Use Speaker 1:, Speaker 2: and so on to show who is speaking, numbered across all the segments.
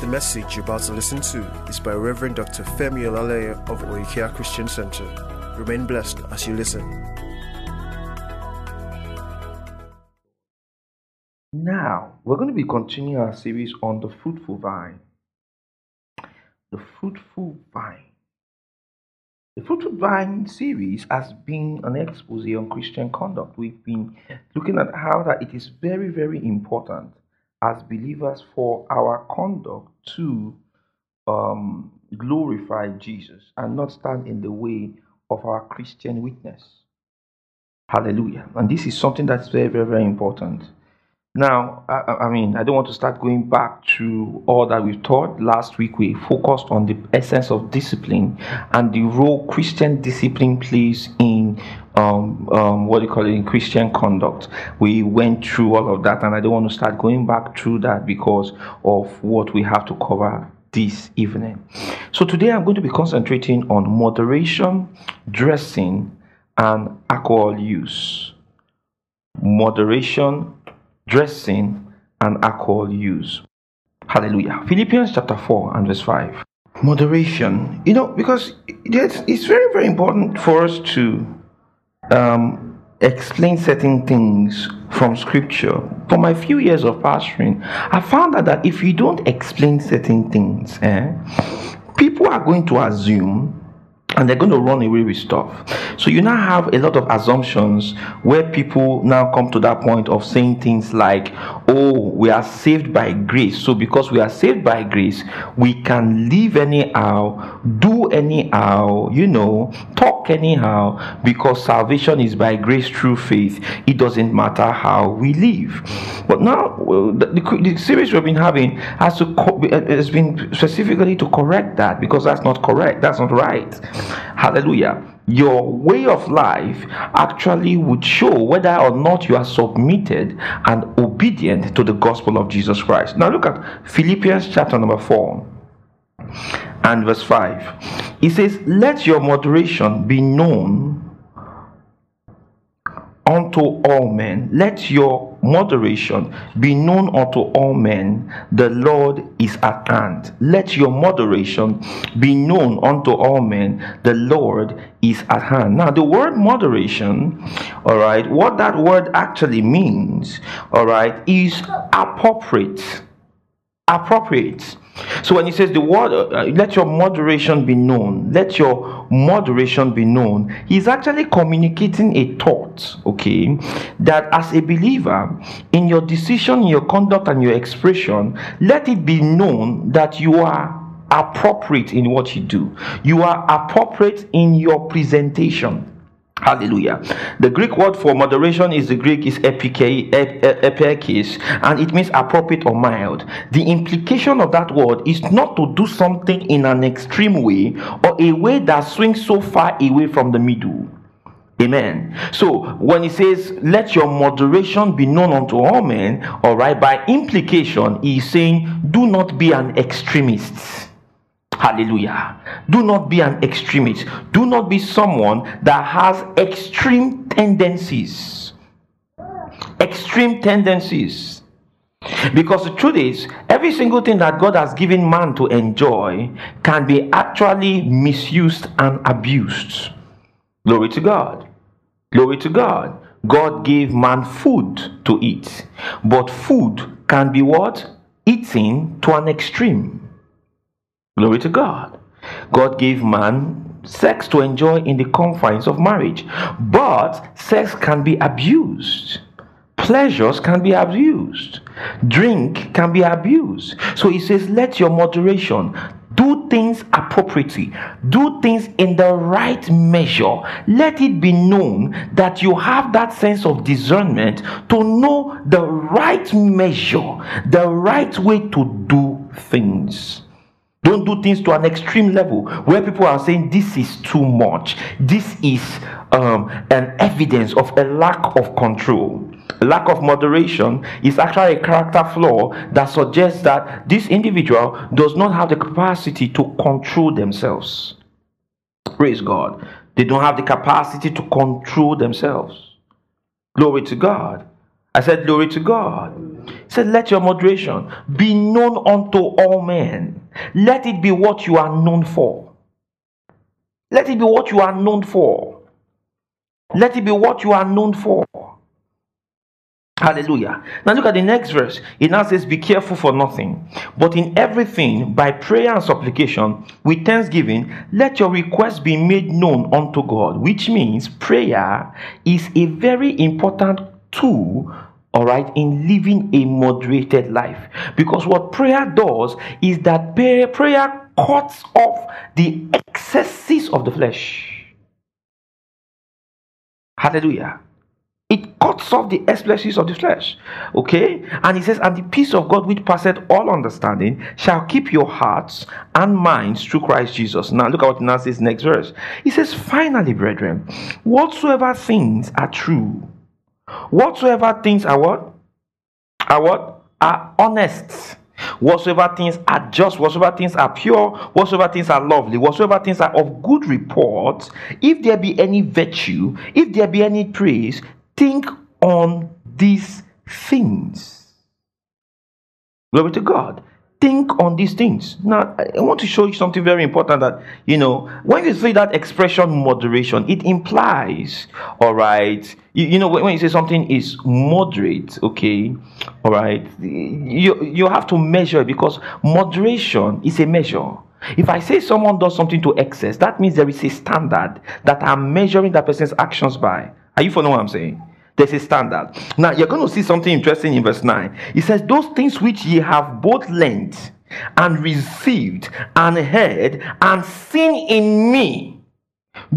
Speaker 1: The message you're about to listen to is by Reverend Dr. Femi Olaleye of Oikea Christian Center. Remain blessed as you listen.
Speaker 2: Now, we're going to be continuing our series on the fruitful vine. The fruitful vine. The fruitful vine series has been an expose on Christian conduct. We've been looking at how that it is very, very important as believers for our conduct to um, glorify Jesus and not stand in the way of our Christian witness. Hallelujah. And this is something that's very, very, very important. Now, I, I, mean, I don't want to start going back to all that we've taught. Last week, we focused on the essence of discipline and the role Christian discipline plays in um, um, what do you call it in Christian conduct. We went through all of that, and I don't want to start going back through that because of what we have to cover this evening. So today, I'm going to be concentrating on moderation, dressing, and alcohol use. Moderation, dressing, and alcohol use. Hallelujah. Philippians chapter 4 and verse 5. Moderation. You know, because it's very, very important for us to um, explain certain things from scripture. For my few years of pastoring, I found out that if you don't explain certain things, eh, people are going to assume and they're going to run away with stuff. So you now have a lot of assumptions where people now come to that point of saying things like, oh, we are saved by grace. So because we are saved by grace, we can live anyhow, do anyhow, you know, talk anyhow, because salvation is by grace through faith. It doesn't matter how we live. But now, the, the, series we've been having has, to co- has been specifically to correct that because that's not correct. That's not right. Hallelujah. Your way of life actually would show whether or not you are submitted and obedient to the gospel of Jesus Christ. Now look at Philippians chapter number 4 and verse 5. It says, Let your moderation be known unto all men. Let your moderation be known unto all men. The Lord is at hand. Let your moderation be known unto all men. The Lord is at hand. Now, the word moderation, all right, what that word actually means, all right, is appropriate. Appropriate. So when he says the word, uh, uh, let your moderation be known, let your moderation be known, he's actually communicating a thought, okay, that as a believer, in your decision, in your conduct, and your expression, let it be known that you are appropriate in what you do, you are appropriate in your presentation Hallelujah. The Greek word for moderation is the Greek is epikes, and it means appropriate or mild. The implication of that word is not to do something in an extreme way or a way that swings so far away from the middle. Amen. So when he says, let your moderation be known unto all men, all right, by implication, he's saying, do not be an extremist Hallelujah. Do not be an extremist. Do not be someone that has extreme tendencies. Extreme tendencies. Because the truth is, every single thing that God has given man to enjoy can be actually misused and abused. Glory to God. Glory to God. God gave man food to eat, but food can be what? Eaten to an extreme. Glory to God. God gave man sex to enjoy in the confines of marriage, but sex can be abused. Pleasures can be abused. Drink can be abused. So he says, let your moderation do things appropriately, do things in the right measure. Let it be known that you have that sense of discernment to know the right measure, the right way to do things. Don't do things to an extreme level where people are saying this is too much. This is um, an evidence of a lack of control. Lack of moderation is actually a character flaw that suggests that this individual does not have the capacity to control themselves. Praise God. They don't have the capacity to control themselves. Glory to God. I said, Glory to God. Said, Let your moderation be known unto all men. Let it be what you are known for. Let it be what you are known for. Let it be what you are known for. Hallelujah. Now look at the next verse. It now says, Be careful for nothing, but in everything, by prayer and supplication, with thanksgiving, let your requests be made known unto God, which means prayer is a very important tool all right, in living a moderated life. Because what prayer does is that prayer cuts off the excesses of the flesh. Hallelujah. It cuts off the excesses of the flesh. Okay? And he says, And the peace of God which passeth all understanding shall keep your hearts and minds through Christ Jesus. Now look at what now says next verse. He says, Finally, brethren, whatsoever things are true Whatsoever things are what? Are what? Are honest. Whatsoever things are just, whatsoever things are pure, whatsoever things are lovely, whatsoever things are of good report, if there be any virtue, if there be any praise, think on these things. Glory to God think on these things. Now, I want to show you something very important that, you know, when you say that expression moderation, it implies, all right, you, you know, when, when you say something is moderate, okay, all right, you, you have to measure because moderation is a measure. If I say someone does something to excess, that means there is a standard that I'm measuring that person's actions by. Are you following what I'm saying? There's a standard. Now you're going to see something interesting in verse 9. It says, Those things which ye have both learned and received and heard and seen in me,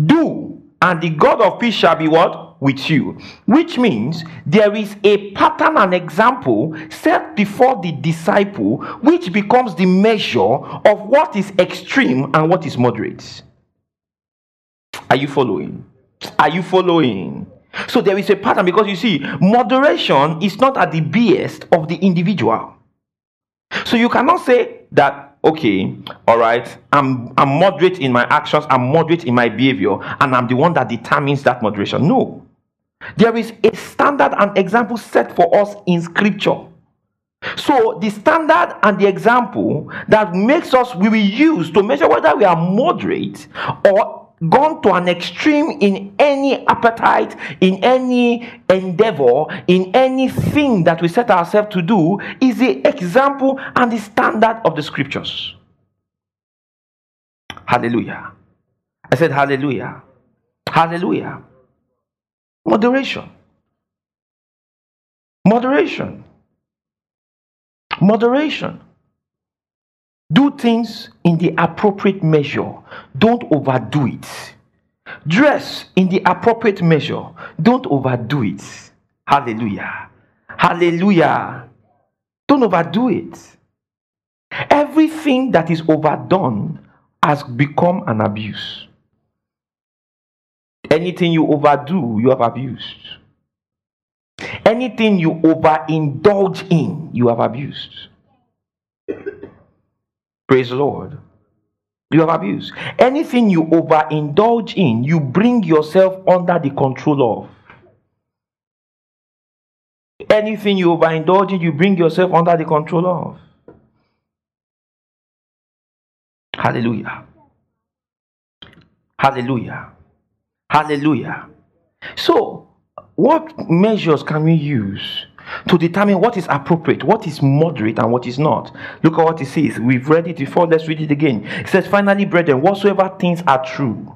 Speaker 2: do, and the God of peace shall be what? With you. Which means there is a pattern and example set before the disciple, which becomes the measure of what is extreme and what is moderate. Are you following? Are you following? So there is a pattern because you see, moderation is not at the best of the individual. So you cannot say that, okay, all right, I'm, I'm moderate in my actions, I'm moderate in my behavior, and I'm the one that determines that moderation. No. There is a standard and example set for us in scripture. So the standard and the example that makes us we will use to measure whether we are moderate or gone to an extreme in any appetite, in any endeavor, in anything that we set ourselves to do is the example and the standard of the scriptures. Hallelujah. I said, Hallelujah. Hallelujah. Moderation. Moderation. Moderation. Do things in the appropriate measure. Don't overdo it. Dress in the appropriate measure. Don't overdo it. Hallelujah. Hallelujah. Don't overdo it. Everything that is overdone has become an abuse. Anything you overdo, you have abused. Anything you overindulge in, you have abused. Praise the Lord. You have abused. Anything you overindulge in, you bring yourself under the control of. Anything you overindulge in, you bring yourself under the control of. Hallelujah. Hallelujah. Hallelujah. So, what measures can we use to determine what is appropriate, what is moderate, and what is not. Look at what it says. We've read it before. Let's read it again. It says, Finally, brethren, whatsoever things are true,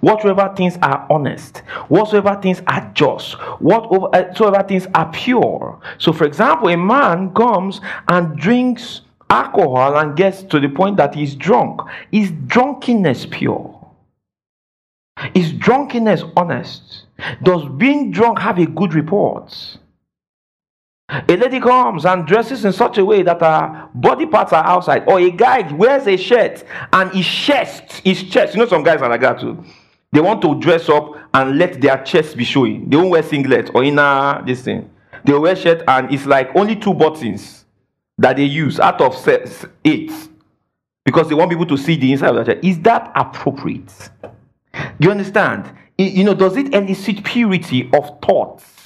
Speaker 2: whatsoever things are honest, whatsoever things are just, whatsoever things are pure. So, for example, a man comes and drinks alcohol and gets to the point that he's drunk. Is drunkenness pure? Is drunkenness honest? Does being drunk have a good report? A lady comes and dresses in such a way that her body parts are outside, or a guy wears a shirt and his chest, his chest. You know, some guys are like that too. They want to dress up and let their chest be showing. They won't wear singlet or inner this thing. They wear shirt and it's like only two buttons that they use out of eight because they want people to see the inside of the shirt. Is that appropriate? Do you understand? You know, does it elicit purity of thoughts?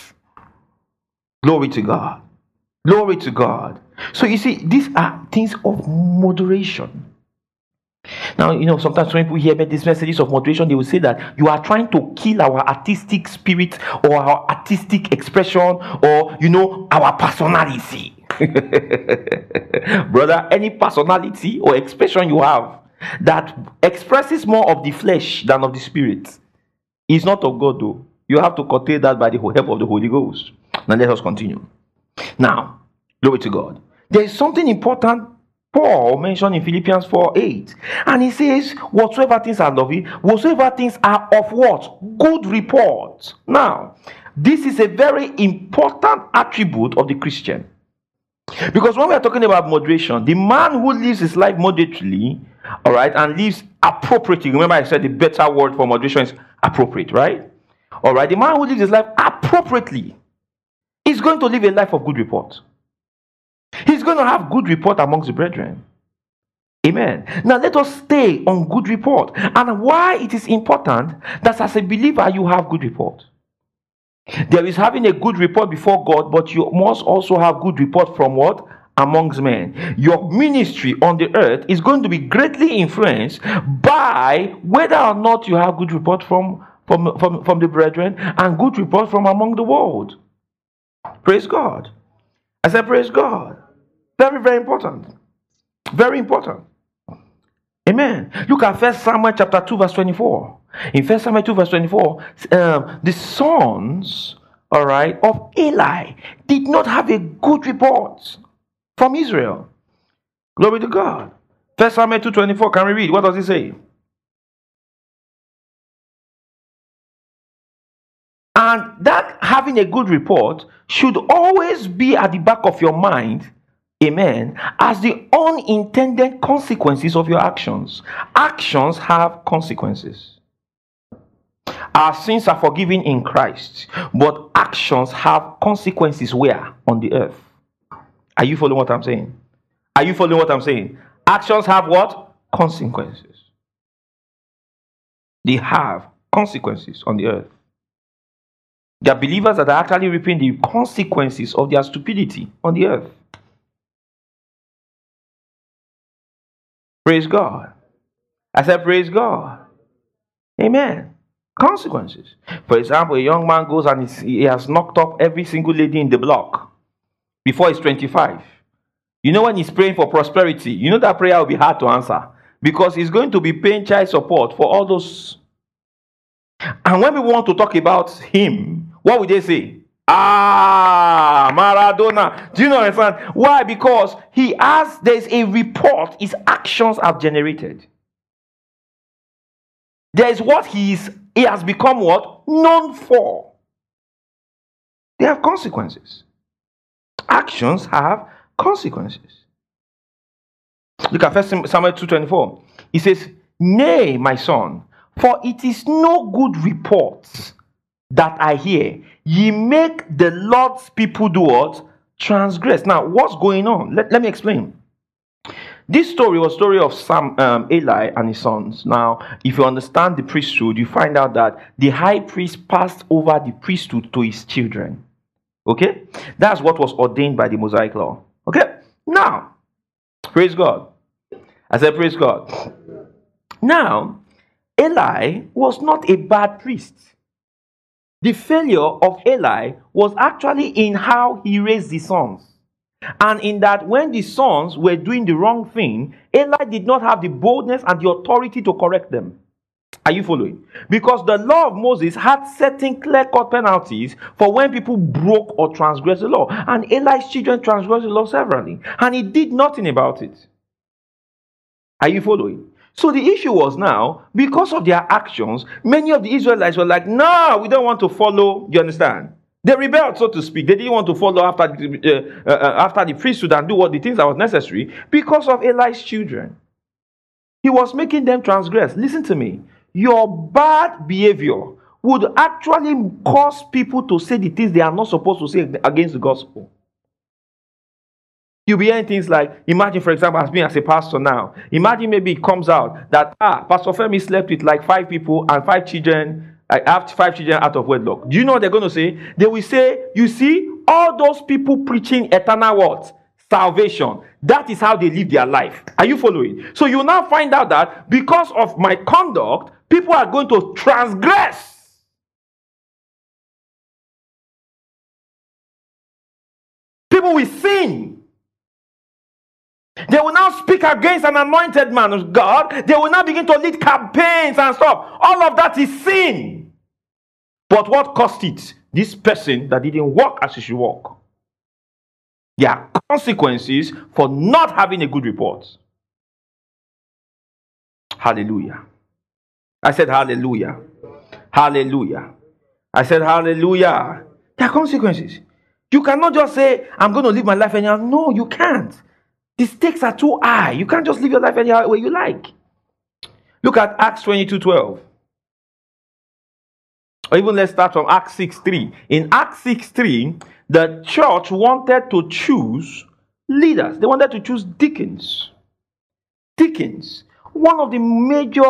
Speaker 2: Glory to God. Glory to God. So you see, these are things of moderation. Now, you know, sometimes when people hear these messages of moderation, they will say that you are trying to kill our artistic spirit or our artistic expression or, you know, our personality. Brother, any personality or expression you have that expresses more of the flesh than of the spirit is not of God, though. You have to curtail that by the help of the Holy Ghost. Now, let us continue. Now, glory to God. There is something important Paul mentioned in Philippians 4 8. And he says, Whatsoever things are lovely, whatsoever things are of what? Good report. Now, this is a very important attribute of the Christian. Because when we are talking about moderation, the man who lives his life moderately, all right, and lives appropriately, remember I said the better word for moderation is appropriate, right? All right, the man who lives his life appropriately is going to live a life of good report. He's going to have good report amongst the brethren. Amen. Now let us stay on good report and why it is important that as a believer you have good report. There is having a good report before God, but you must also have good report from what? Amongst men. Your ministry on the earth is going to be greatly influenced by whether or not you have good report from, from, from, from the brethren and good report from among the world. Praise God. I said, Praise God. Very, very important. Very important. Amen. Look at First Samuel chapter 2, verse 24. In First Samuel 2, verse 24, um, the sons, all right, of Eli did not have a good report from Israel. Glory to God. First Samuel 2, 24. Can we read? What does it say? And that having a good report should always be at the back of your mind Amen. As the unintended consequences of your actions. Actions have consequences. Our sins are forgiven in Christ, but actions have consequences where? On the earth. Are you following what I'm saying? Are you following what I'm saying? Actions have what? Consequences. They have consequences on the earth. There are believers that are actually reaping the consequences of their stupidity on the earth. Praise God. I said, Praise God. Amen. Consequences. For example, a young man goes and he has knocked up every single lady in the block before he's 25. You know, when he's praying for prosperity, you know that prayer will be hard to answer because he's going to be paying child support for all those. And when we want to talk about him, what would they say? Ah, Maradona. Do you know understand? Why? Because he has, there's a report his actions have generated. There is what he is, he has become what? Known for. They have consequences. Actions have consequences. Look at First Samuel 2:24. He says, Nay, my son, for it is no good report that I hear Ye make the Lord's people do what? Transgress. Now, what's going on? Let, let me explain. This story was story of Sam, um, Eli and his sons. Now, if you understand the priesthood, you find out that the high priest passed over the priesthood to his children. Okay? That's what was ordained by the Mosaic law. Okay? Now, praise God. I said, praise God. Now, Eli was not a bad priest. The failure of Eli was actually in how he raised the sons. And in that, when the sons were doing the wrong thing, Eli did not have the boldness and the authority to correct them. Are you following? Because the law of Moses had certain clear cut penalties for when people broke or transgressed the law. And Eli's children transgressed the law severally. And he did nothing about it. Are you following? So the issue was now, because of their actions, many of the Israelites were like, no, we don't want to follow. You understand? They rebelled, so to speak. They didn't want to follow after the, uh, uh, after the priesthood and do what the things that was necessary because of Eli's children. He was making them transgress. Listen to me. Your bad behavior would actually cause people to say the things they are not supposed to say against the gospel. You'll be hearing things like, imagine, for example, as being as a pastor now. Imagine maybe it comes out that, ah, Pastor Femi slept with like five people and five children, I have five children out of wedlock. Do you know what they're going to say? They will say, you see, all those people preaching eternal what? Salvation. That is how they live their life. Are you following? So you now find out that because of my conduct, people are going to transgress. People will sin. They will now speak against an anointed man of God. They will now begin to lead campaigns and stuff. All of that is sin. But what cost it? This person that didn't walk as he should walk. There are consequences for not having a good report. Hallelujah. I said hallelujah. Hallelujah. I said hallelujah. There are consequences. You cannot just say, I'm going to live my life anyhow. No, you can't. The stakes are too high. You can't just live your life any way you like. Look at Acts 22 12. Or even let's start from Acts 6 3. In Acts 6 3, the church wanted to choose leaders, they wanted to choose deacons. Deacons. One of the major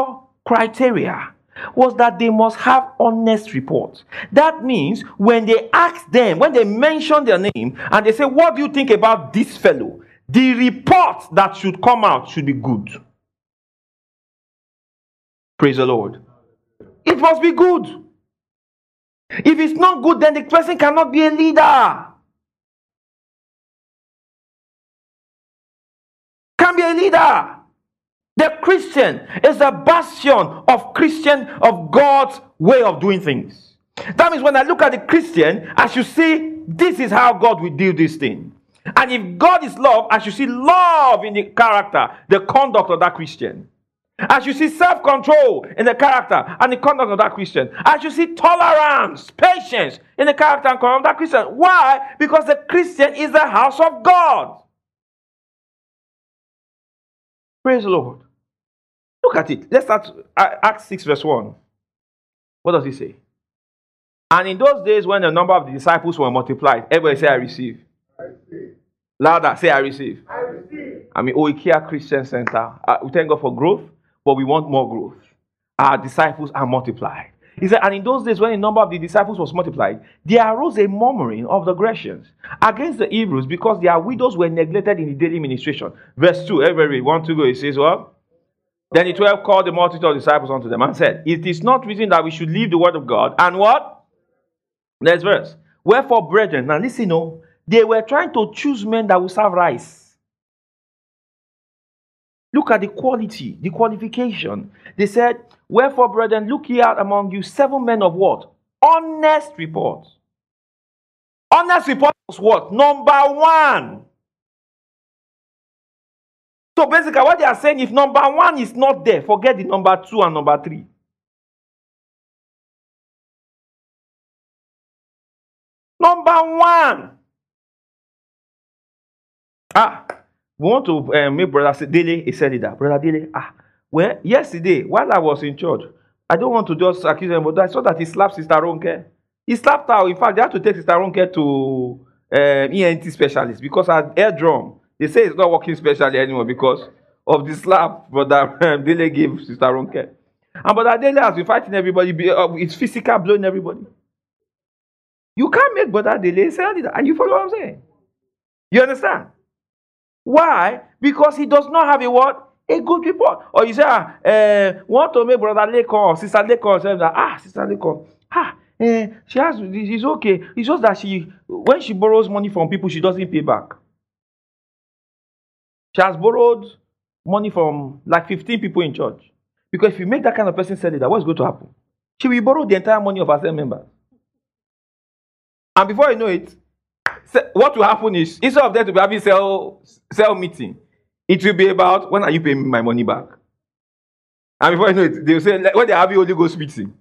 Speaker 2: criteria was that they must have honest reports. That means when they ask them, when they mention their name, and they say, What do you think about this fellow? The report that should come out should be good. Praise the Lord. It must be good. If it's not good, then the person cannot be a leader. Can be a leader. The Christian is a bastion of Christian, of God's way of doing things. That means when I look at the Christian, I should see this is how God will do this thing. And if God is love, I should see love in the character, the conduct of that Christian. I should see self control in the character and the conduct of that Christian. I should see tolerance, patience in the character and conduct of that Christian. Why? Because the Christian is the house of God. Praise the Lord. Look at it. Let's start Acts 6, verse 1. What does he say? And in those days, when the number of the disciples were multiplied, everybody say, I receive. I receive. Louder, say, I receive. I receive. I mean, Oikea Christian Center. Uh, we thank God for growth, but we want more growth. Our disciples are multiplied. He said, and in those days when the number of the disciples was multiplied, there arose a murmuring of the Grecians against the Hebrews because their widows were neglected in the daily ministration. Verse 2, everybody, one to go, it says, Well, Then the twelve called the multitude of disciples unto them and said, It is not reason that we should leave the word of God and what? Next verse. Wherefore, brethren, now listen, no, they were trying to choose men that will serve rice. Look at the quality, the qualification. They said, Wherefore, brethren, look ye out among you seven men of what? Honest report. Honest report was what? Number one. So basically, what they are saying, if number one is not there, forget the number two and number three. Number one. Ah, we want to uh, make Brother Dele a senator. Brother Dele, ah, well, yesterday, while I was in church, I don't want to just accuse him, but I saw that he slapped Sister Ronke. He slapped her. In fact, they had to take Sister Ronke to uh, ENT specialist because her eardrum, they say it's not working specially anymore because of the slap Brother um, Dele gave Sister Ronke. And Brother Dele has been fighting everybody. Uh, it's physical blowing everybody. You can't make Brother Dele a senator. And you follow what I'm saying? You understand? Why? Because he does not have a what? A good report. Or you say, ah, uh, want to make brother Lekon or sister Lekon say that, ah, sister Lekon, ah, uh, she has, it's okay. It's just that she, when she borrows money from people, she doesn't pay back. She has borrowed money from like 15 people in church. Because if you make that kind of person sell it, what's going to happen? She will borrow the entire money of her same members. And before you know it, what will happen is instead of them to be having cell cell meeting, it will be about when are you paying me my money back? And before you know it, they will say when they have you Holy Ghost meeting,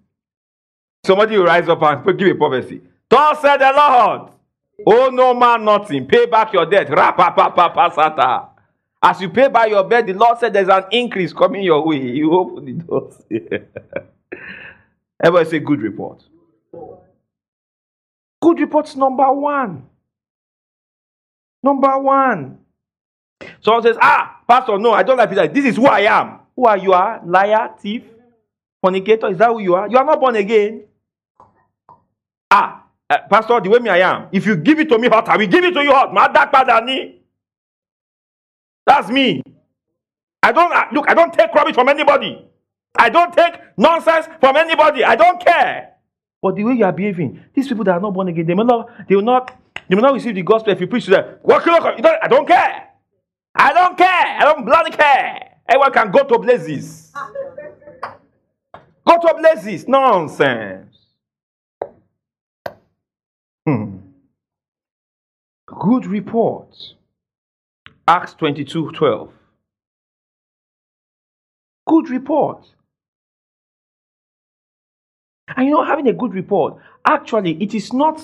Speaker 2: somebody will rise up and give a prophecy. Thus said the Lord, Oh no man nothing, pay back your debt. As you pay by your bed, the Lord said there's an increase coming your way. You open the doors. Everybody say good report. Good report's number one. Number one. Someone says, Ah, Pastor, no, I don't like Peter. This is who I am. Who are you? Are liar, thief, fornicator? Is that who you are? You are not born again. Ah, uh, Pastor, the way me I am, if you give it to me hot, I will give it to you hot. Ma dak padani. That's me. I don't uh, look. I don't take rubbish from anybody. I don't take nonsense from anybody. I don't care. But the way you are behaving, these people that are not born again, they will not. They will not. They will not receive the gospel if you preach to them. What you don't, I don't care. I don't care. I don't bloody care. Everyone can go to blazes. go to blazes. Nonsense. Hmm. Good report. Acts 22 12. Good report. And you know, having a good report, actually, it is not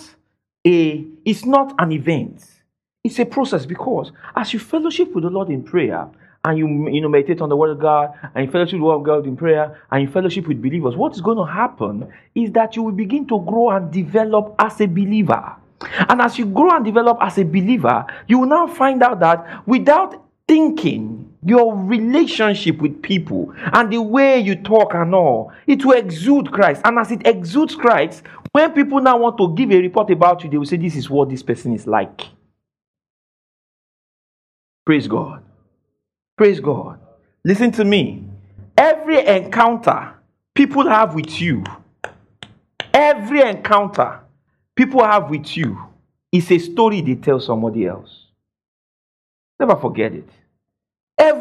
Speaker 2: a it's not an event. It's a process because as you fellowship with the Lord in prayer and you you know meditate on the word of God and you fellowship with the word of God in prayer and you fellowship with believers, what is going to happen is that you will begin to grow and develop as a believer. And as you grow and develop as a believer, you will now find out that without thinking, your relationship with people and the way you talk and all, it will exude Christ. And as it exudes Christ, when people now want to give a report about you, they will say, This is what this person is like. Praise God. Praise God. Listen to me. Every encounter people have with you, every encounter people have with you is a story they tell somebody else. Never forget it.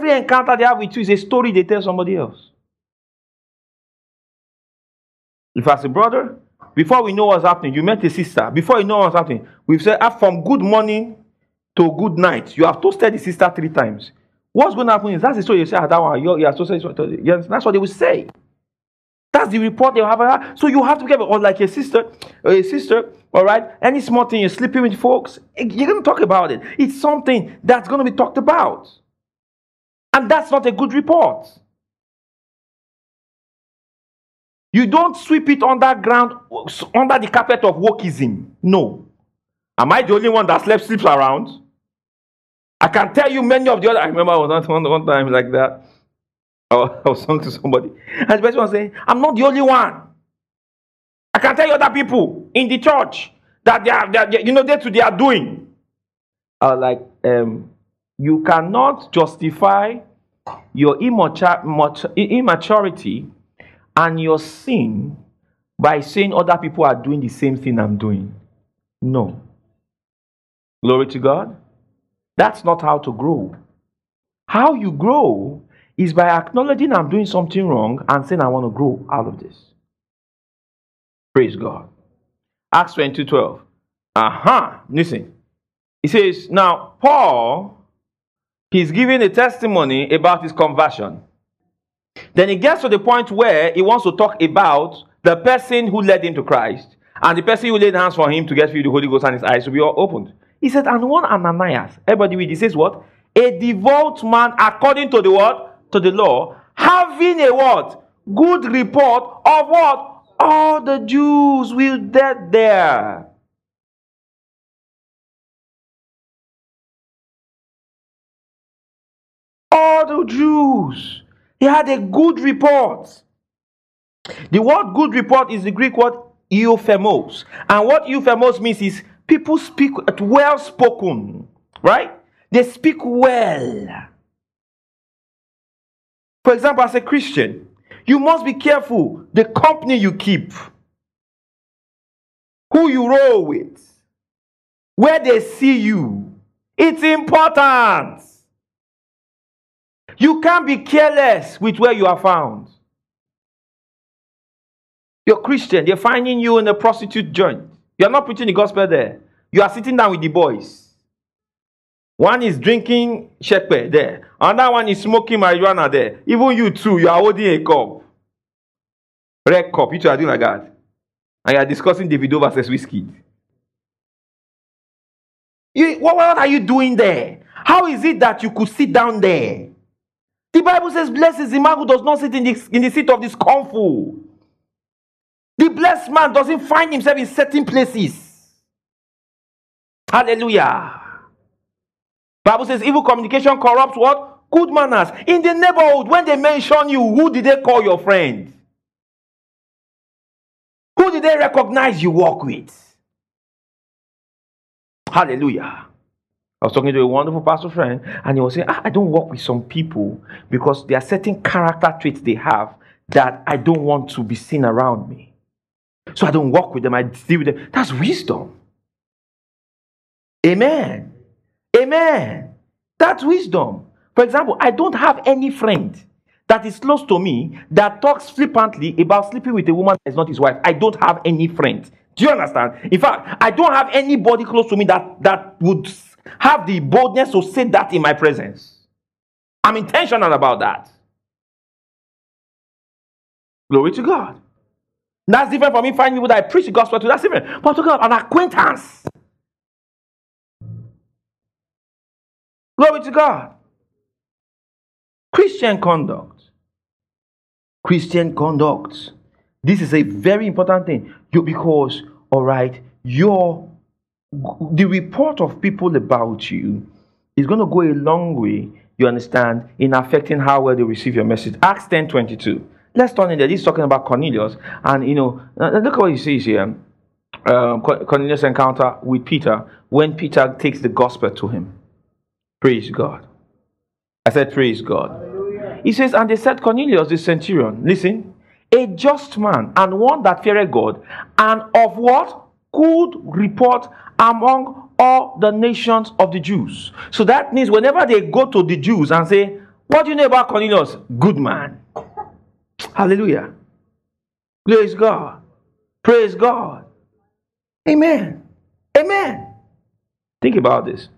Speaker 2: Every encounter they have with you is a story they tell somebody else. If as a brother, before we know what's happening, you met a sister. Before you know what's happening, we've said ah, from good morning to good night. You have toasted the sister three times. What's going to happen is that's the story you say, ah, that one, you, you are toasted. Yes, that's what they will say. That's the report they have. So you have to be careful. Or like a sister, a sister, all right? Any small thing, you're sleeping with folks, you're going to talk about it. It's something that's going to be talked about. And that's not a good report. You don't sweep it underground, under the carpet of wokeism. No. Am I the only one that slept sleeps around? I can tell you many of the other. I remember I was one, one time like that. I was talking to somebody, and the person was saying, "I'm not the only one. I can tell you other people in the church that they are, they are you know, that's what they are doing." I was like, um, "You cannot justify your immaturity and your sin by saying other people are doing the same thing I'm doing. No. Glory to God. That's not how to grow. How you grow is by acknowledging I'm doing something wrong and saying I want to grow out of this. Praise God. Acts 22 12. Aha. Uh-huh. Listen. He says, Now, Paul, he's giving a testimony about his conversion. Then he gets to the point where he wants to talk about the person who led him to Christ and the person who laid hands for him to get filled with the Holy Ghost and his eyes to be all opened. He said, and one Ananias, everybody read, he says what? A devout man according to the what? To the law, having a what? Good report of what? All the Jews will dead there. The Jews. He had a good report. The word good report is the Greek word euphemos. And what euphemos means is people speak well spoken, right? They speak well. For example, as a Christian, you must be careful the company you keep, who you roll with, where they see you. It's important. You can't be careless with where you are found. You're Christian, they're finding you in a prostitute joint. You're not preaching the gospel there. You are sitting down with the boys. One is drinking shepe there. Another one is smoking marijuana there. Even you too, you are holding a cup. Red cup. You two are doing like that. And you are discussing Davido versus Wizkid. You, what, what are you doing there? How is it that you could sit down there? The Bible says, Blessed is the man who does not sit in the, in the seat of this scornful. The blessed man doesn't find himself in certain places. Hallelujah. Bible says evil communication corrupts what? Good manners. In the neighborhood, when they mention you, who did they call your friend? Who did they recognize you walk with? Hallelujah. I was talking to a wonderful pastor friend, and he was saying, ah, I don't work with some people because there are certain character traits they have that I don't want to be seen around me. So I don't work with them, I deal with them. That's wisdom. Amen. Amen. That's wisdom. For example, I don't have any friend that is close to me that talks flippantly about sleeping with a woman that is not his wife. I don't have any friend. Do you understand? In fact, I don't have anybody close to me that, that would have the boldness to say that in my presence. I'm intentional about that. Glory to God. That's different from me finding people that I preach the gospel to. That's different. But talking about an acquaintance. Glory to God. Christian conduct. Christian conduct. This is a very important thing. You because, all right, your the report of people about you is going to go a long way, you understand, in affecting how well they receive your message. Acts 10 22. Let's turn in there. He's talking about Cornelius. And, you know, look at what he says here. Um, Cornelius' encounter with Peter when Peter takes the gospel to him. Praise God. I said, Praise God. Hallelujah. He says, And they said, Cornelius, the centurion, listen, a just man and one that feared God, and of what? Good report among all the nations of the Jews. So that means whenever they go to the Jews and say, What do you know about Cornelius? Good man. Hallelujah. Praise God. Praise God. Amen. Amen. Think about this.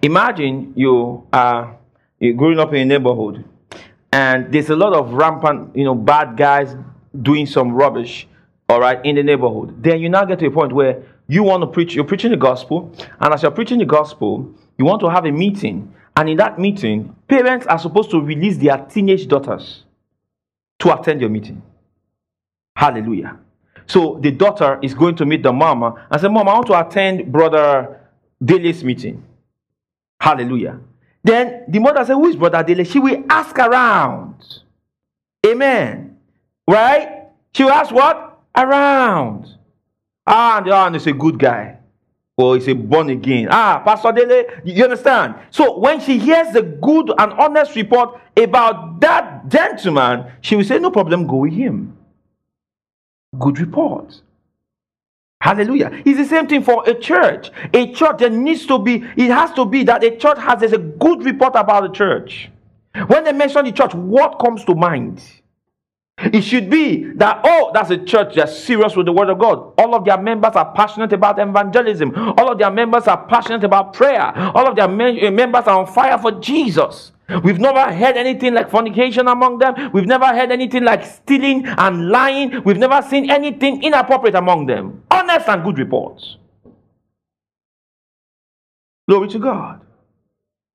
Speaker 2: Imagine you are you're growing up in a neighborhood and there's a lot of rampant, you know, bad guys doing some rubbish, all right, in the neighborhood. Then you now get to a point where you want to preach, you're preaching the gospel, and as you're preaching the gospel, you want to have a meeting. And in that meeting, parents are supposed to release their teenage daughters to attend your meeting. Hallelujah. So the daughter is going to meet the mama and say, Mom, I want to attend Brother Dele's meeting. Hallelujah. Then the mother said, Who is Brother Dele? She will ask around. Amen. Right? She will ask what? Around. Ah, and is a good guy. Or he's a born again. Ah, Pastor Dele, you understand? So when she hears the good and honest report about that gentleman, she will say, No problem, go with him. Good report. Hallelujah. It's the same thing for a church. A church, there needs to be, it has to be that a church has a good report about the church. When they mention the church, what comes to mind? It should be that, oh, that's a church that's serious with the word of God. All of their members are passionate about evangelism. All of their members are passionate about prayer. All of their eh, members are on fire for Jesus. We've never heard anything like fornication among them. We've never heard anything like stealing and lying. We've never seen anything inappropriate among them. Honest and good reports. Glory to God.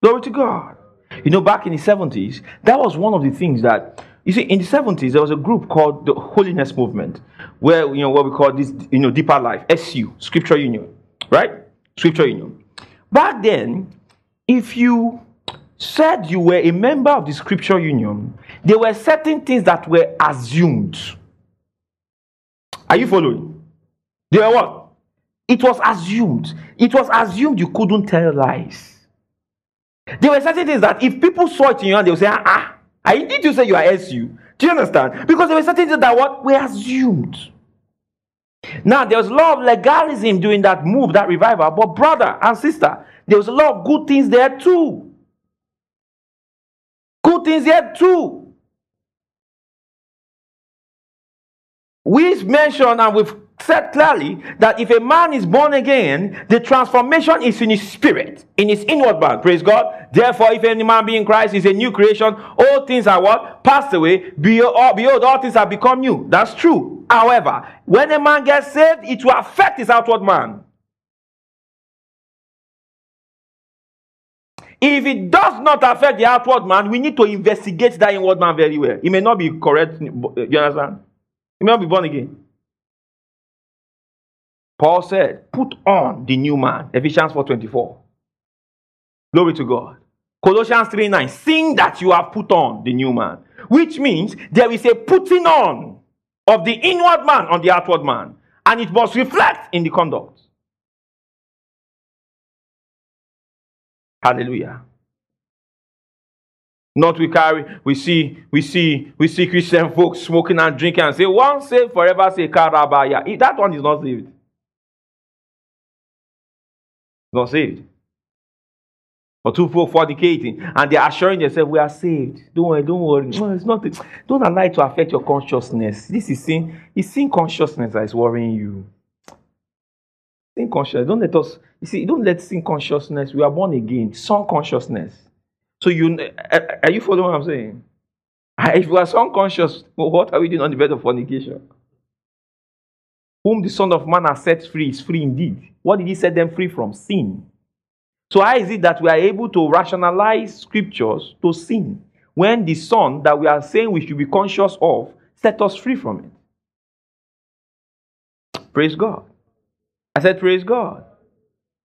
Speaker 2: Glory to God. You know, back in the 70s, that was one of the things that you see, in the 70s, there was a group called the Holiness Movement, where, you know, what we call this, you know, Deeper Life, SU, Scripture Union, right? Scripture Union. Back then, if you said you were a member of the Scripture Union, there were certain things that were assumed. Are you following? They were what? It was assumed. It was assumed you couldn't tell lies. There were certain things that if people saw it in your hand, they would say, ah, I need to say you are SU. Do you understand? Because there were certain things that what we assumed. Now there was a lot of legalism during that move, that revival. But brother and sister, there was a lot of good things there too. Good things there too. We've mentioned and we've said clearly that if a man is born again, the transformation is in his spirit, in his inward man. Praise God. Therefore, if any man be in Christ is a new creation, all things are what? Passed away. Behold, behold, all things have become new. That's true. However, when a man gets saved, it will affect his outward man. If it does not affect the outward man, we need to investigate that inward man very well. He may not be correct. You understand? He may not be born again. Paul said, put on the new man. Ephesians 4.24. Glory to God. Colossians 3 9. Sing that you have put on the new man. Which means there is a putting on of the inward man on the outward man. And it must reflect in the conduct. Hallelujah. Not we carry, we see, we see, we see Christian folks smoking and drinking and say, one saved forever, say Karabaya. That one is not saved. Not saved. Or two folk fornicating and they're assuring themselves we are saved. Don't worry, don't worry. No, it's not. Don't allow it to affect your consciousness. This is sin. It's sin consciousness that is worrying you. Sin consciousness. Don't let us. You see, don't let sin consciousness. We are born again. Son consciousness so you are you following what I'm saying? If we are so unconscious, what are we doing on the bed of fornication? Whom the Son of Man has set free is free indeed. What did he set them free from? Sin. So how is it that we are able to rationalize scriptures to sin when the Son that we are saying we should be conscious of set us free from it? Praise God. I said, Praise God.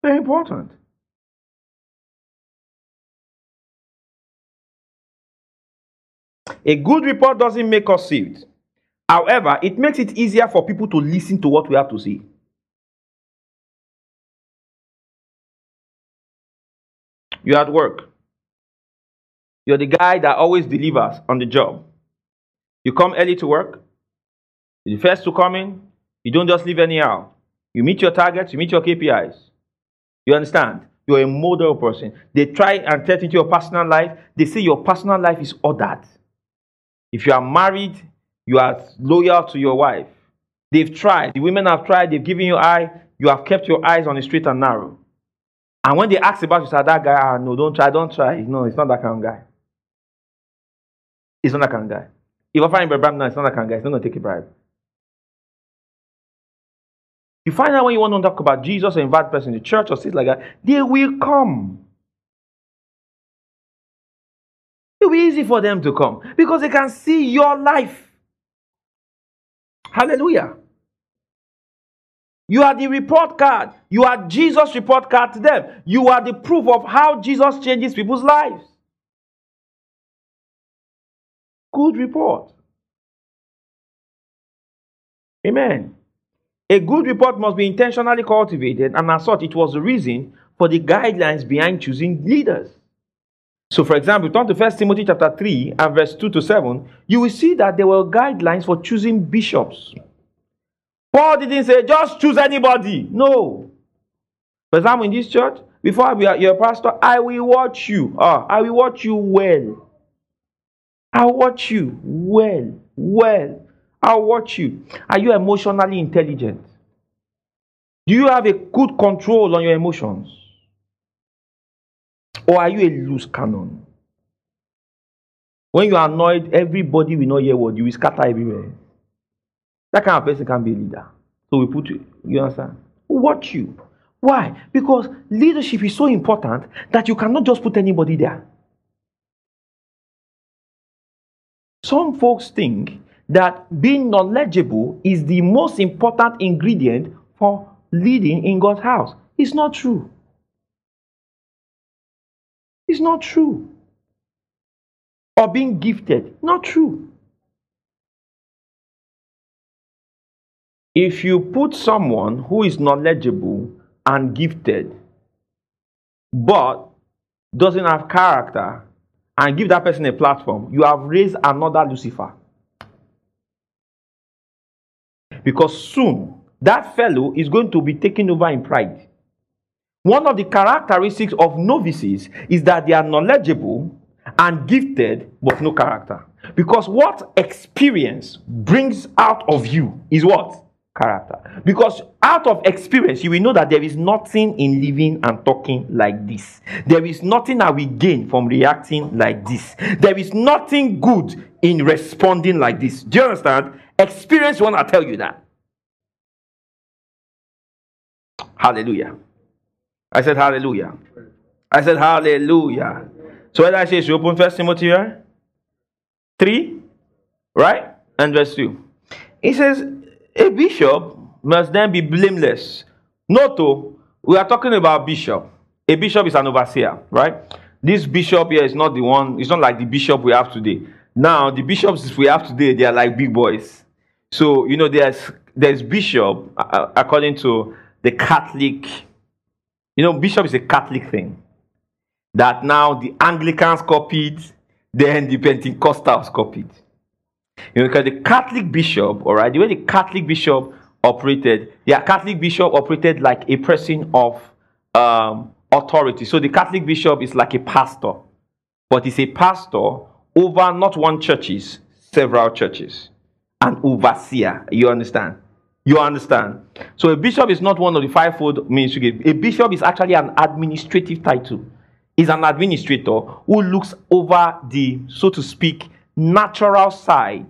Speaker 2: Very important. A good report doesn't make us saved. However, it makes it easier for people to listen to what we have to say. You're at work. You're the guy that always delivers on the job. You come early to work. You're the first to come in. You don't just leave anyhow. You meet your targets, you meet your KPIs. You understand? You're a model person. They try and tell into your personal life. They say your personal life is ordered. If you are married, you are loyal to your wife. They've tried. The women have tried. They've given you eye. You have kept your eyes on the straight and narrow. And when they ask about you, say, that guy, ah, no, don't try, don't try. No, it's not that kind of guy. It's not that kind of guy. If I find a bribe now, it's not that kind of guy. It's not going to take a bribe. You find out when you want to talk about Jesus or invite person to church or things like that, they will come. It'll be easy for them to come because they can see your life. Hallelujah. You are the report card. You are Jesus' report card to them. You are the proof of how Jesus changes people's lives. Good report. Amen. A good report must be intentionally cultivated, and as such, it was the reason for the guidelines behind choosing leaders. So, for example, turn to 1 Timothy chapter 3 and verse 2 to 7, you will see that there were guidelines for choosing bishops. Paul didn't say, just choose anybody. No. For example, in this church, before I be your pastor, I will watch you. Ah, I will watch you well. I'll watch you well. Well. I'll watch you. Are you emotionally intelligent? Do you have a good control on your emotions? Or are you a loose cannon? When you are annoyed, everybody will not hear what you will scatter everywhere. That kind of person can be a leader. So we put you, you understand? Watch you. Why? Because leadership is so important that you cannot just put anybody there. Some folks think that being knowledgeable is the most important ingredient for leading in God's house. It's not true. It's not true. Or being gifted, not true. If you put someone who is knowledgeable and gifted, but doesn't have character, and give that person a platform, you have raised another Lucifer. Because soon that fellow is going to be taken over in pride. One of the characteristics of novices is that they are knowledgeable and gifted, but no character. Because what experience brings out of you is what? Character. Because out of experience, you will know that there is nothing in living and talking like this. There is nothing that we gain from reacting like this. There is nothing good in responding like this. Do you understand? Experience want to tell you that. Hallelujah. I said hallelujah. I said hallelujah. So what I say is open First Timothy here? 3, right? And verse 2. He says, a bishop must then be blameless. Noto, oh, we are talking about bishop. A bishop is an overseer, right? This bishop here is not the one, it's not like the bishop we have today. Now, the bishops we have today, they are like big boys. So, you know, there's there's bishop uh, uh, according to the Catholic you know, bishop is a Catholic thing. that now the Anglicans copied, then the Pentecostals copied. You know, because the Catholic bishop, all right, the way the Catholic bishop operated, the Catholic bishop operated like a person of um, authority. So the Catholic bishop is like a pastor, but he's a pastor over not one churches, several churches, an overseer. You understand? You understand? So a bishop is not one of the fivefold ministry. A bishop is actually an administrative title. He's an administrator who looks over the, so to speak, natural side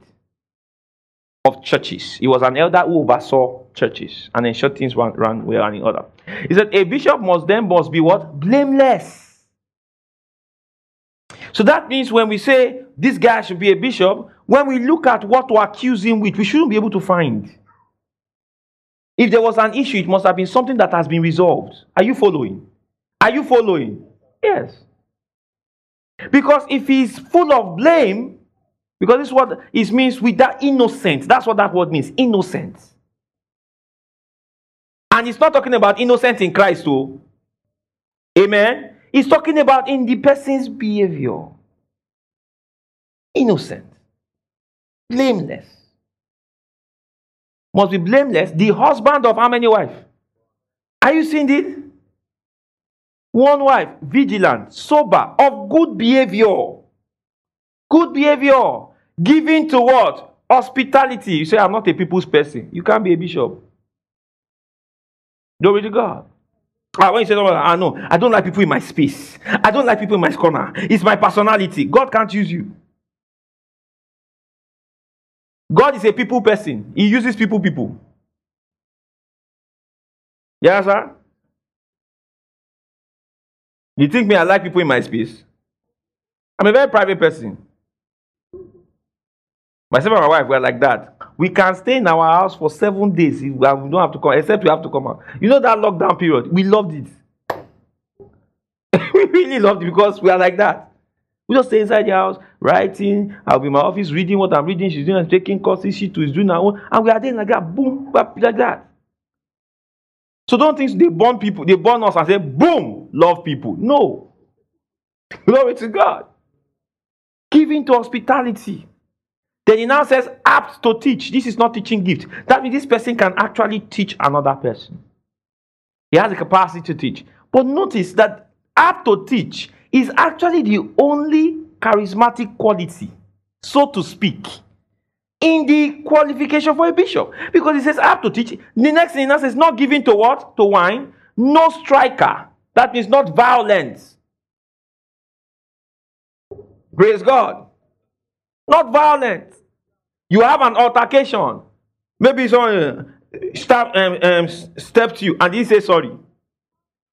Speaker 2: of churches. He was an elder who oversaw churches and ensured things ran, ran well and in order. He said a bishop must then must be what? Blameless. So that means when we say this guy should be a bishop, when we look at what to accuse him with, we shouldn't be able to find. If there was an issue, it must have been something that has been resolved. Are you following? Are you following? Yes. Because if he's full of blame, because this is what it means with that innocent. That's what that word means. Innocent. And he's not talking about innocent in Christ, too. Amen. He's talking about in the person's behavior. Innocent. Blameless. Must be blameless. The husband of how many wives? Are you seeing it? One wife, vigilant, sober, of good behavior. Good behavior. Giving to what? Hospitality. You say, I'm not a people's person. You can't be a bishop. Glory to God. Ah, when you say, oh, I know, I don't like people in my space. I don't like people in my corner. It's my personality. God can't use you. God is a people person. He uses people, people. Yes, sir? You think me, I like people in my space? I'm a very private person. Myself and my wife, we're like that. We can stay in our house for seven days. We don't have to come, except we have to come out. You know that lockdown period? We loved it. we really loved it because we are like that. We just stay inside the house, writing. I'll be in my office reading what I'm reading. She's doing and taking courses. She too is doing her own. And we are there like that. Boom, like that. So don't think they born people, they born us and say, boom, love people. No. Glory to God. Giving to hospitality. Then he now says, apt to teach. This is not teaching gift. That means this person can actually teach another person. He has the capacity to teach. But notice that apt to teach is actually the only charismatic quality, so to speak, in the qualification for a bishop. Because he says, I have to teach. The next thing he says, not giving to what? To wine. No striker. That means not violence. Praise God. Not violent. You have an altercation. Maybe someone step, um, um, step to you and he says sorry.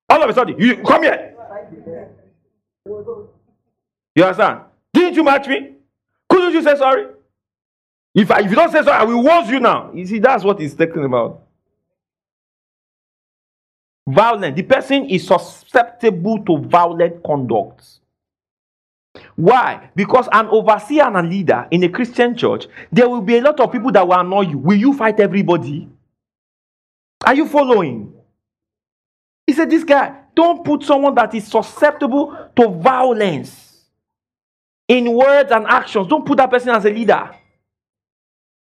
Speaker 2: All of a sudden, you come here. You understand? Didn't you match me? Couldn't you say sorry? If, I, if you don't say sorry, I will warn you now. You see, that's what he's talking about. Violent. The person is susceptible to violent conduct. Why? Because an overseer and a leader in a Christian church, there will be a lot of people that will annoy you. Will you fight everybody? Are you following? He said, This guy, don't put someone that is susceptible to violence in words and actions. Don't put that person as a leader.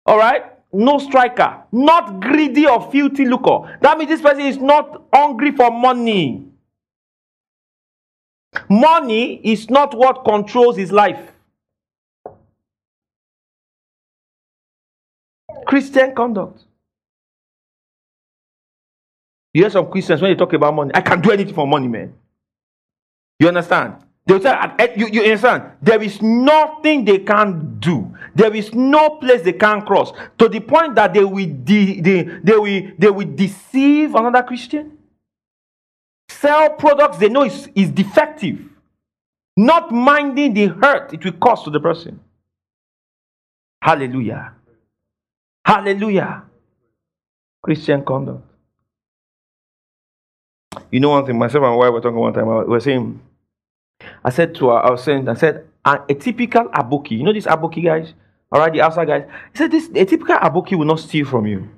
Speaker 2: All right? No striker, not greedy or filthy lucre. That means this person is not hungry for money. Money is not what controls his life. Christian conduct. You hear some Christians when they talk about money, I can do anything for money, man. You understand? They'll say, you, you understand? There is nothing they can't do. There is no place they can't cross. To the point that they will, de- they, they, will, they will deceive another Christian. Sell products they know is, is defective. Not minding the hurt it will cause to the person. Hallelujah. Hallelujah. Christian conduct. You know one thing, myself and my wife were talking one time, we were saying, I said to her, I was saying, I said, a, a typical aboki, you know these aboki guys? All right, the outside guys. He said, this, a typical aboki will not steal from you.